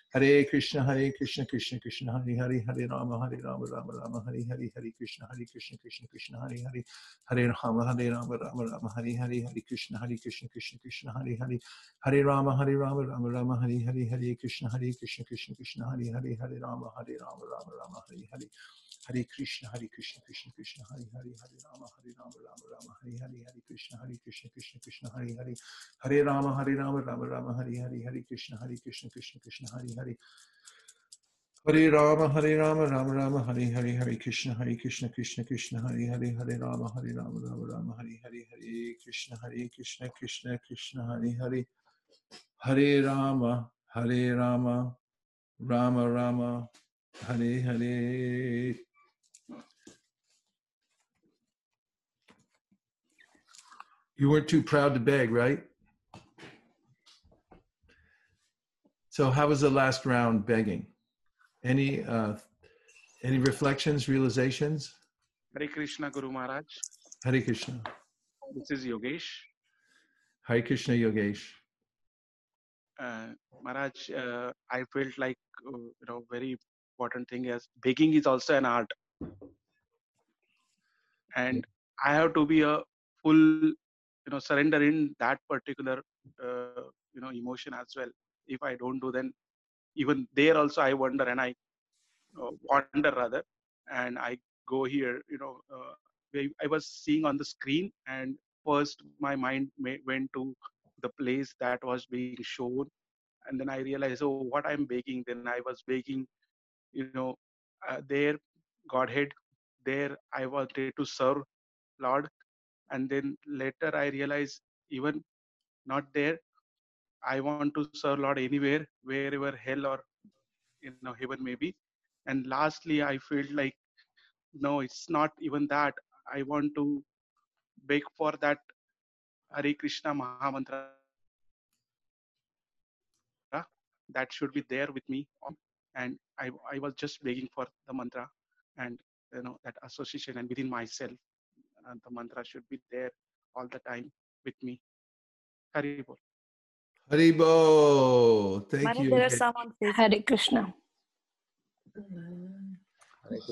ہرے کرشن ہرے کرشن کرشن کرشن ہری ہری ہرے رام ہرے رام رام رام ہری ہری ہری کرشن ہری کرشن کرشن کرشن ہری ہری ہرے رام ہرے رام رام رام ہری ہری ہری کرشن ہری کرشن کرشن کرشن ہری ہری ہرے رام ہرے رام رام رام ہری ہری ہری کرشن ہری کرشن کرشن کرشن ہری ہری ہرے رام ہرے رام رام رام ہری ہری ہری کرشن ہری کرشن کرشن کرشن ہری ہری ہرے رام ہرے رام رام رام ہری ہری ہری کرشن ہری کرشن کرشن کرشن ہری ہری ہرے رام ہرے رام رام رام ہری ہری ہری کرشن ہری کرشن کرشن کرشن ہری Hare Hare Rama, Hare Rama, Rama Rama, Hare Hare, Hare Krishna, Hare Krishna, Krishna Krishna, Hare Hare, Hare Rama, Hare Rama, Rama Rama, Hare Hare, Hare Krishna, Hare Krishna, Krishna Krishna, Hare Hare, Hare Rama, Hare Rama, Rama Rama, Hare Hare. You weren't too proud to beg, right? So how was the last round begging? Any uh, any reflections, realizations? Hare Krishna Guru Maharaj. Hare Krishna. This is Yogesh. Hare Krishna Yogesh. Uh, Maharaj, uh, I felt like uh, you know very important thing is begging is also an art, and I have to be a full you know surrender in that particular uh, you know emotion as well. If I don't do, then even there also I wonder and I uh, wonder rather, and I go here. You know, uh, I, I was seeing on the screen, and first my mind may, went to the place that was being shown, and then I realized, oh, what I'm baking. Then I was baking, you know, uh, there Godhead. There I wanted to serve Lord, and then later I realized even not there I want to serve Lord anywhere, wherever hell or you know heaven may be. And lastly, I feel like no, it's not even that. I want to beg for that Hare Krishna Mahamantra that should be there with me. And I, I was just begging for the mantra and you know that association and within myself, and the mantra should be there all the time with me. Haribol. Haribol. Thank Madam, you. there are some on Facebook. Hare Krishna.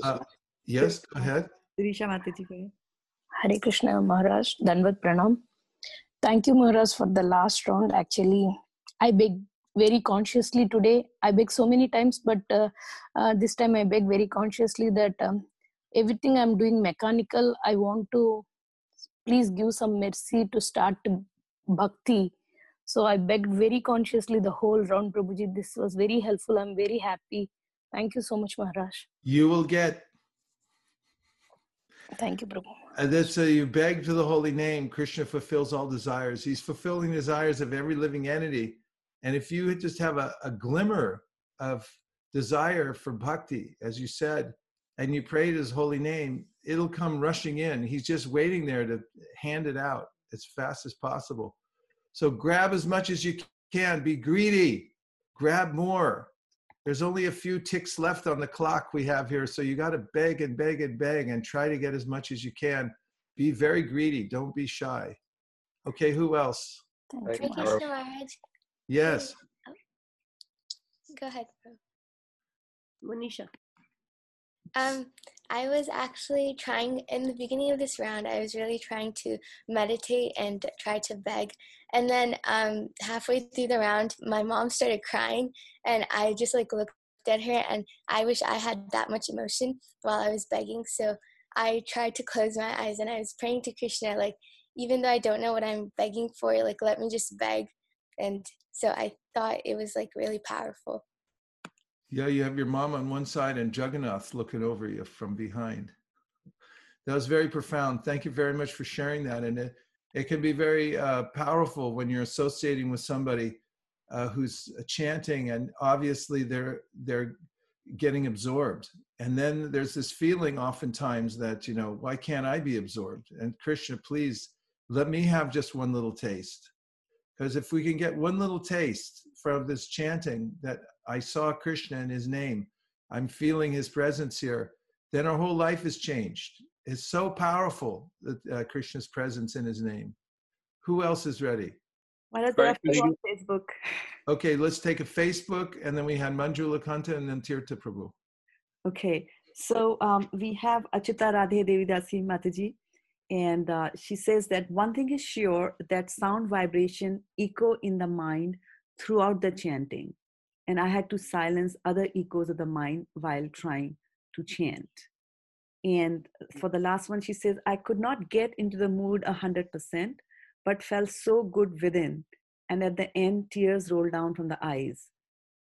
Uh, yes, go ahead. Dirisha Mataji, go. Hare Krishna Maharaj. Dandavat Pranam. Thank you, Maharaj, for the last round. Actually, I beg very consciously today. I beg so many times, but uh, uh, this time I beg very consciously that um, everything I'm doing mechanical, I want to please give some mercy to start bhakti. So I begged very consciously the whole round, Prabhuji. This was very helpful. I'm very happy. Thank you so much, Maharaj. You will get, Thank you, Prabhu. and that's uh, you beg to the holy name. Krishna fulfills all desires. He's fulfilling desires of every living entity. And if you just have a, a glimmer of desire for bhakti, as you said, and you pray his holy name, it'll come rushing in. He's just waiting there to hand it out as fast as possible. So grab as much as you can. Be greedy. Grab more. There's only a few ticks left on the clock we have here. So you got to beg and beg and beg and try to get as much as you can. Be very greedy. Don't be shy. Okay, who else? Thank you, Krishna Maharaj. Maharaj. Yes. Go ahead. bro. Monisha. Um, I was actually trying in the beginning of this round. I was really trying to meditate and try to beg, and then um, halfway through the round, my mom started crying, and I just like looked at her, and I wish I had that much emotion while I was begging. So I tried to close my eyes, and I was praying to Krishna, like even though I don't know what I'm begging for, like let me just beg, and so I thought it was like really powerful. Yeah, you have your mom on one side and Jagannath looking over you from behind. That was very profound. Thank you very much for sharing that. And it, it can be very uh, powerful when you're associating with somebody uh, who's chanting and obviously they're they're getting absorbed. And then there's this feeling oftentimes that, you know, why can't I be absorbed? And Krishna, please let me have just one little taste. Because if we can get one little taste from this chanting that I saw Krishna in his name, I'm feeling his presence here, then our whole life is changed. It's so powerful that uh, Krishna's presence in his name. Who else is ready? Maharaj, there are Right, few very on Facebook. Okay, let's take a Facebook, and then we had Manjula Kanta and then Tirtha Prabhu. Okay, so um, we have Achita Radhe Devidasi Mataji, and uh, she says that one thing is sure that sound vibration echo in the mind throughout the chanting. And I had to silence other echoes of the mind while trying to chant. And for the last one, she says, I could not get into the mood 100%, but felt so good within. And at the end, tears rolled down from the eyes.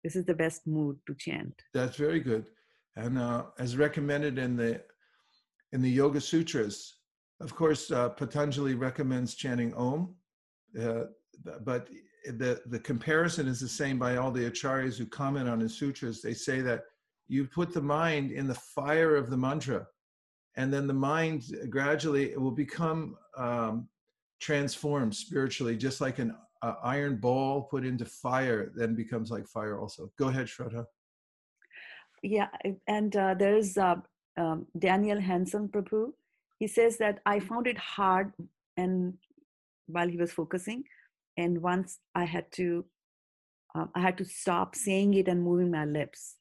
This is the best mood to chant. That's very good. And uh, as recommended in the in the Yoga Sutras, of course, uh, Patanjali recommends chanting Om, uh, but the the comparison is the same by all the acharyas who comment on his sutras. They say that you put the mind in the fire of the mantra, and then the mind gradually it will become um, transformed spiritually, just like an uh, iron ball put into fire then becomes like fire also. Go ahead, Shraddha. Yeah, and uh, there's uh, um, Daniel Hansen Prabhu. He says that I found it hard and while he was focusing, and once I had to, um, I had to stop saying it and moving my lips.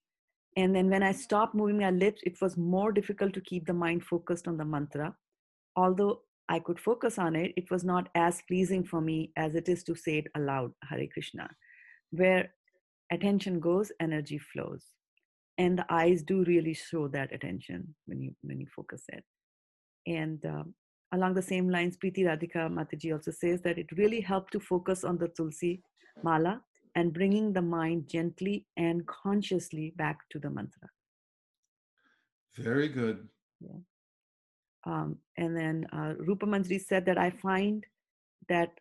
And then when I stopped moving my lips, it was more difficult to keep the mind focused on the mantra. Although I could focus on it, it was not as pleasing for me as it is to say it aloud, Hare Krishna. Where attention goes, energy flows. And the eyes do really show that attention when you when you focus it. And um, along the same lines, Preeti Radhika Mataji also says that it really helped to focus on the Tulsi Mala and bringing the mind gently and consciously back to the mantra. Very good. Yeah. Um, and then uh, Rupa Manjari said that I find that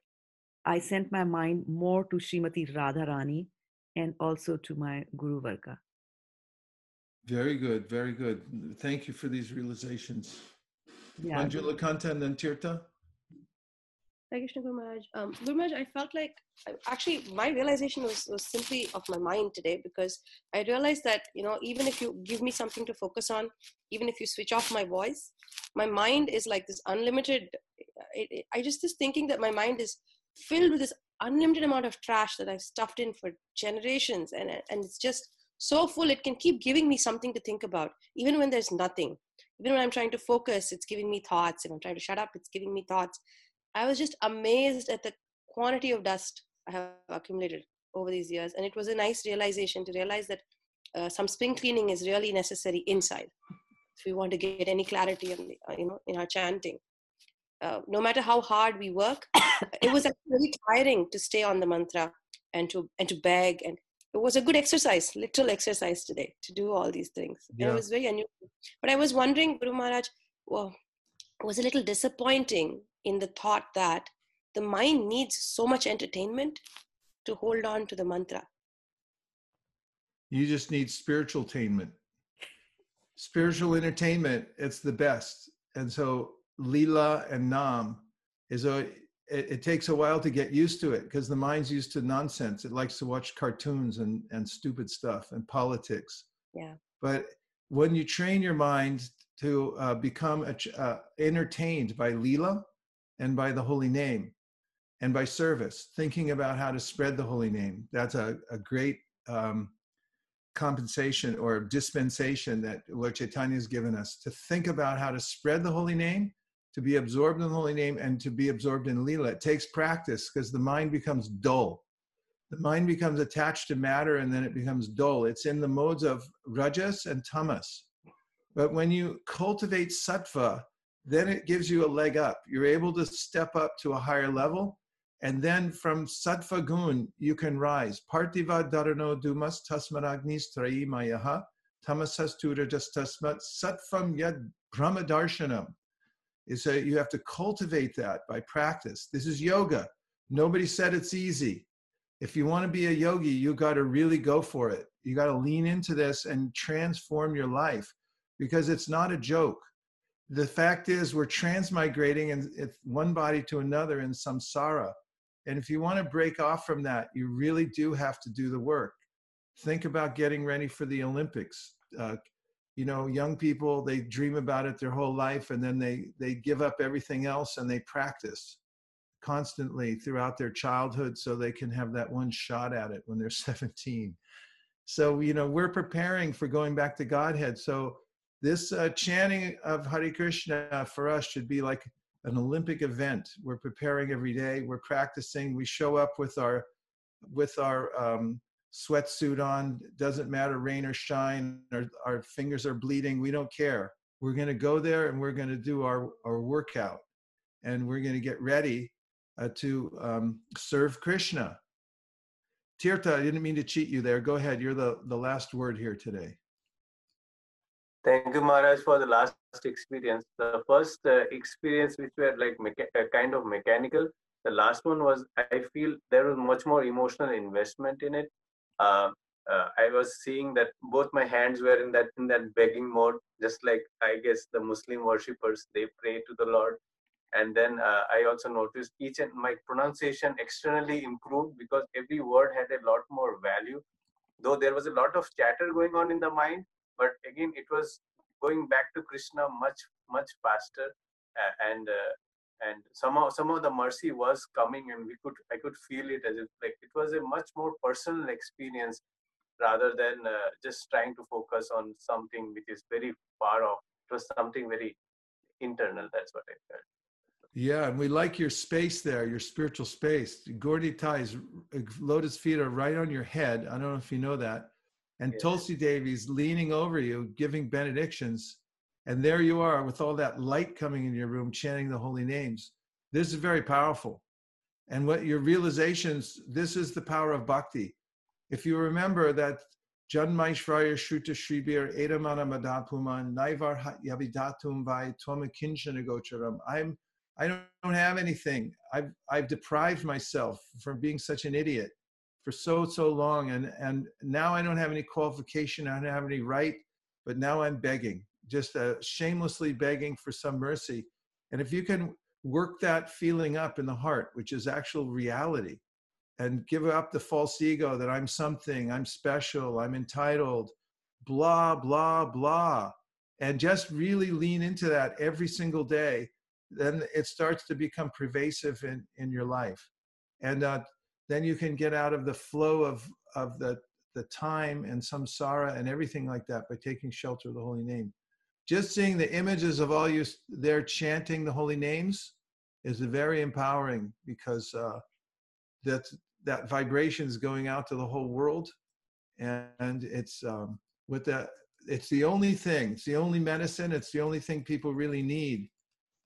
I sent my mind more to Srimati Radharani and also to my Guru Varga. Very good, very good. Thank you for these realizations. Yeah. Manjula Kanta and then Tirtha. Thank you, Guru Maharaj. Um, Guru Maharaj, I felt like actually my realization was, was simply of my mind today because I realized that you know even if you give me something to focus on, even if you switch off my voice, my mind is like this unlimited. It, it, I just is thinking that my mind is filled with this unlimited amount of trash that I've stuffed in for generations, and and it's just so full. It can keep giving me something to think about, even when there's nothing. Even when I'm trying to focus, it's giving me thoughts. If I'm trying to shut up, it's giving me thoughts I was just amazed at the quantity of dust I have accumulated over these years. And it was a nice realization to realize that uh, some spring cleaning is really necessary inside if we want to get any clarity in, the, uh, you know, in our chanting. Uh, no matter how hard we work, it was actually very tiring to stay on the mantra and to and to beg and it was a good exercise, literal exercise today to do all these things. Yeah. And it was very unusual. But I was wondering, Guru Maharaj, well, it was a little disappointing in the thought that the mind needs so much entertainment to hold on to the mantra. You just need spiritual attainment. Spiritual entertainment, it's the best. And so Lila and Nam is a it, it takes a while to get used to it because the mind's used to nonsense. It likes to watch cartoons and, and stupid stuff and politics. Yeah. But when you train your mind to uh, become uh, entertained by Lila, and by the holy name and by service, thinking about how to spread the holy name. That's a, a great um, compensation or dispensation that Lord Chaitanya has given us to think about how to spread the holy name, to be absorbed in the holy name, and to be absorbed in Leela. It takes practice because the mind becomes dull. The mind becomes attached to matter and then it becomes dull. It's in the modes of rajas and tamas. But when you cultivate sattva, then it gives you a leg up. You're able to step up to a higher level. And then from sattva gun, you can rise. Partiva dharano dumas tasmaragnis trayi mayaha tamasastura just tasmat sattvam yad brahmadarshanam. Is that you have to cultivate that by practice. This is yoga. Nobody said it's easy. If you want to be a yogi, you got to really go for it. You got to lean into this and transform your life because it's not a joke the fact is we're transmigrating and one body to another in samsara and if you want to break off from that you really do have to do the work think about getting ready for the olympics uh, you know young people they dream about it their whole life and then they they give up everything else and they practice constantly throughout their childhood so they can have that one shot at it when they're 17 so you know we're preparing for going back to godhead. So this uh, chanting of Hare Krishna for us should be like an Olympic event. We're preparing every day, we're practicing, we show up with our with our um, sweatsuit on. Doesn't matter rain or shine. Our, our fingers are bleeding. We don't care. We're going to go there and we're going to do our, our workout and we're going to get ready uh, to um, serve Krishna. Tirtha, I didn't mean to cheat you there. Go ahead. You're the, the last word here today. Thank you, Maharaj, for the last experience. The first uh, experience, which were like mecha- uh, kind of mechanical. The last one was, I feel there was much more emotional investment in it. Uh, uh, I was seeing that both my hands were in that in that begging mode, just like I guess the Muslim worshippers they pray to the Lord. And then uh, I also noticed each and my pronunciation externally improved because every word had a lot more value. Though there was a lot of chatter going on in the mind, but again it was going back to krishna much much faster uh, and and somehow somehow the mercy was coming and we could i could feel it as if like it was a much more personal experience rather than uh, just trying to focus on something which is very far off it was something very internal that's what i felt Yeah, and we like your space there, your spiritual space. Gaur Nitai's lotus feet are right on your head. I don't know if you know that. And. Tulsi Devi's leaning over you, giving benedictions. And there you are with all that light coming in your room, chanting the holy names. This is very powerful. And what your realizations, this is the power of bhakti. If you remember that Janmaishvarya Shruta Shribir Edamana Madapuman Naivar Yavidatum Vai Twamakinchanagocharam. I'm I don't have anything. I've I've deprived myself from being such an idiot for so so long and and now i don't have any qualification i don't have any right but now i'm begging just uh, shamelessly begging for some mercy. And if you can work that feeling up in the heart which is actual reality and give up the false ego that i'm something i'm special i'm entitled blah blah blah and just really lean into that every single day then it starts to become pervasive in in your life. And uh, then you can get out of the flow of of the the time and samsara and everything like that by taking shelter of the holy name just seeing the images of all you there chanting the holy names is very empowering because uh, that that vibration is going out to the whole world and it's um, with that it's the only thing it's the only medicine it's the only thing people really need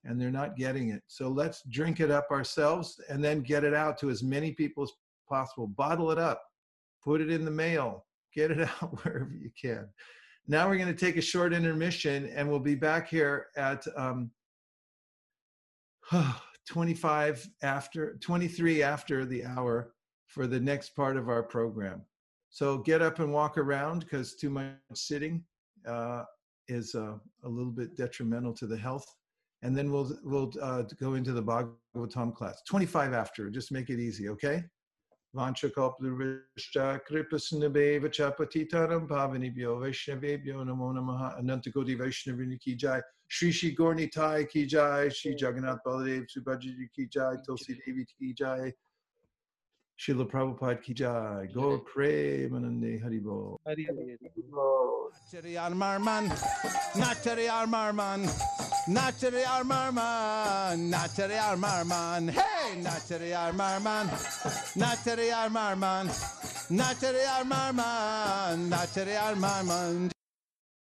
and they're not getting it. So let's drink it up ourselves and then get it out to as many people as possible. Bottle it up, put it in the mail, get it out wherever you can. Now we're going to take a short intermission and we'll be back here at um, 25 after 23 after the hour for the next part of our program. So get up and walk around because too much sitting uh, is uh, a little bit detrimental to the health and then we'll we'll uh, go into the Bhagavatam class. 25 after, just make it easy, okay? Vanchakalpurvishcha kripasnabheva chapatitanam pavanibhyo vaishnavebhyo namo namaha anantagodi vaishnavini ki jai. Shri Shri Gaur Nitai ki jai. Shri Jagannath Baladev Subhadraji ki jai. Tulsi Devi ki jai Srila Prabhupada ki jai. Gaur Premanande Haribol Nachari Armarman, Nachari Armarman, Nachari Armarman, Nachari Armarman, hey, Nachari Armarman, Nachari Armarman, Nachari Armarman, Nachari Armarman.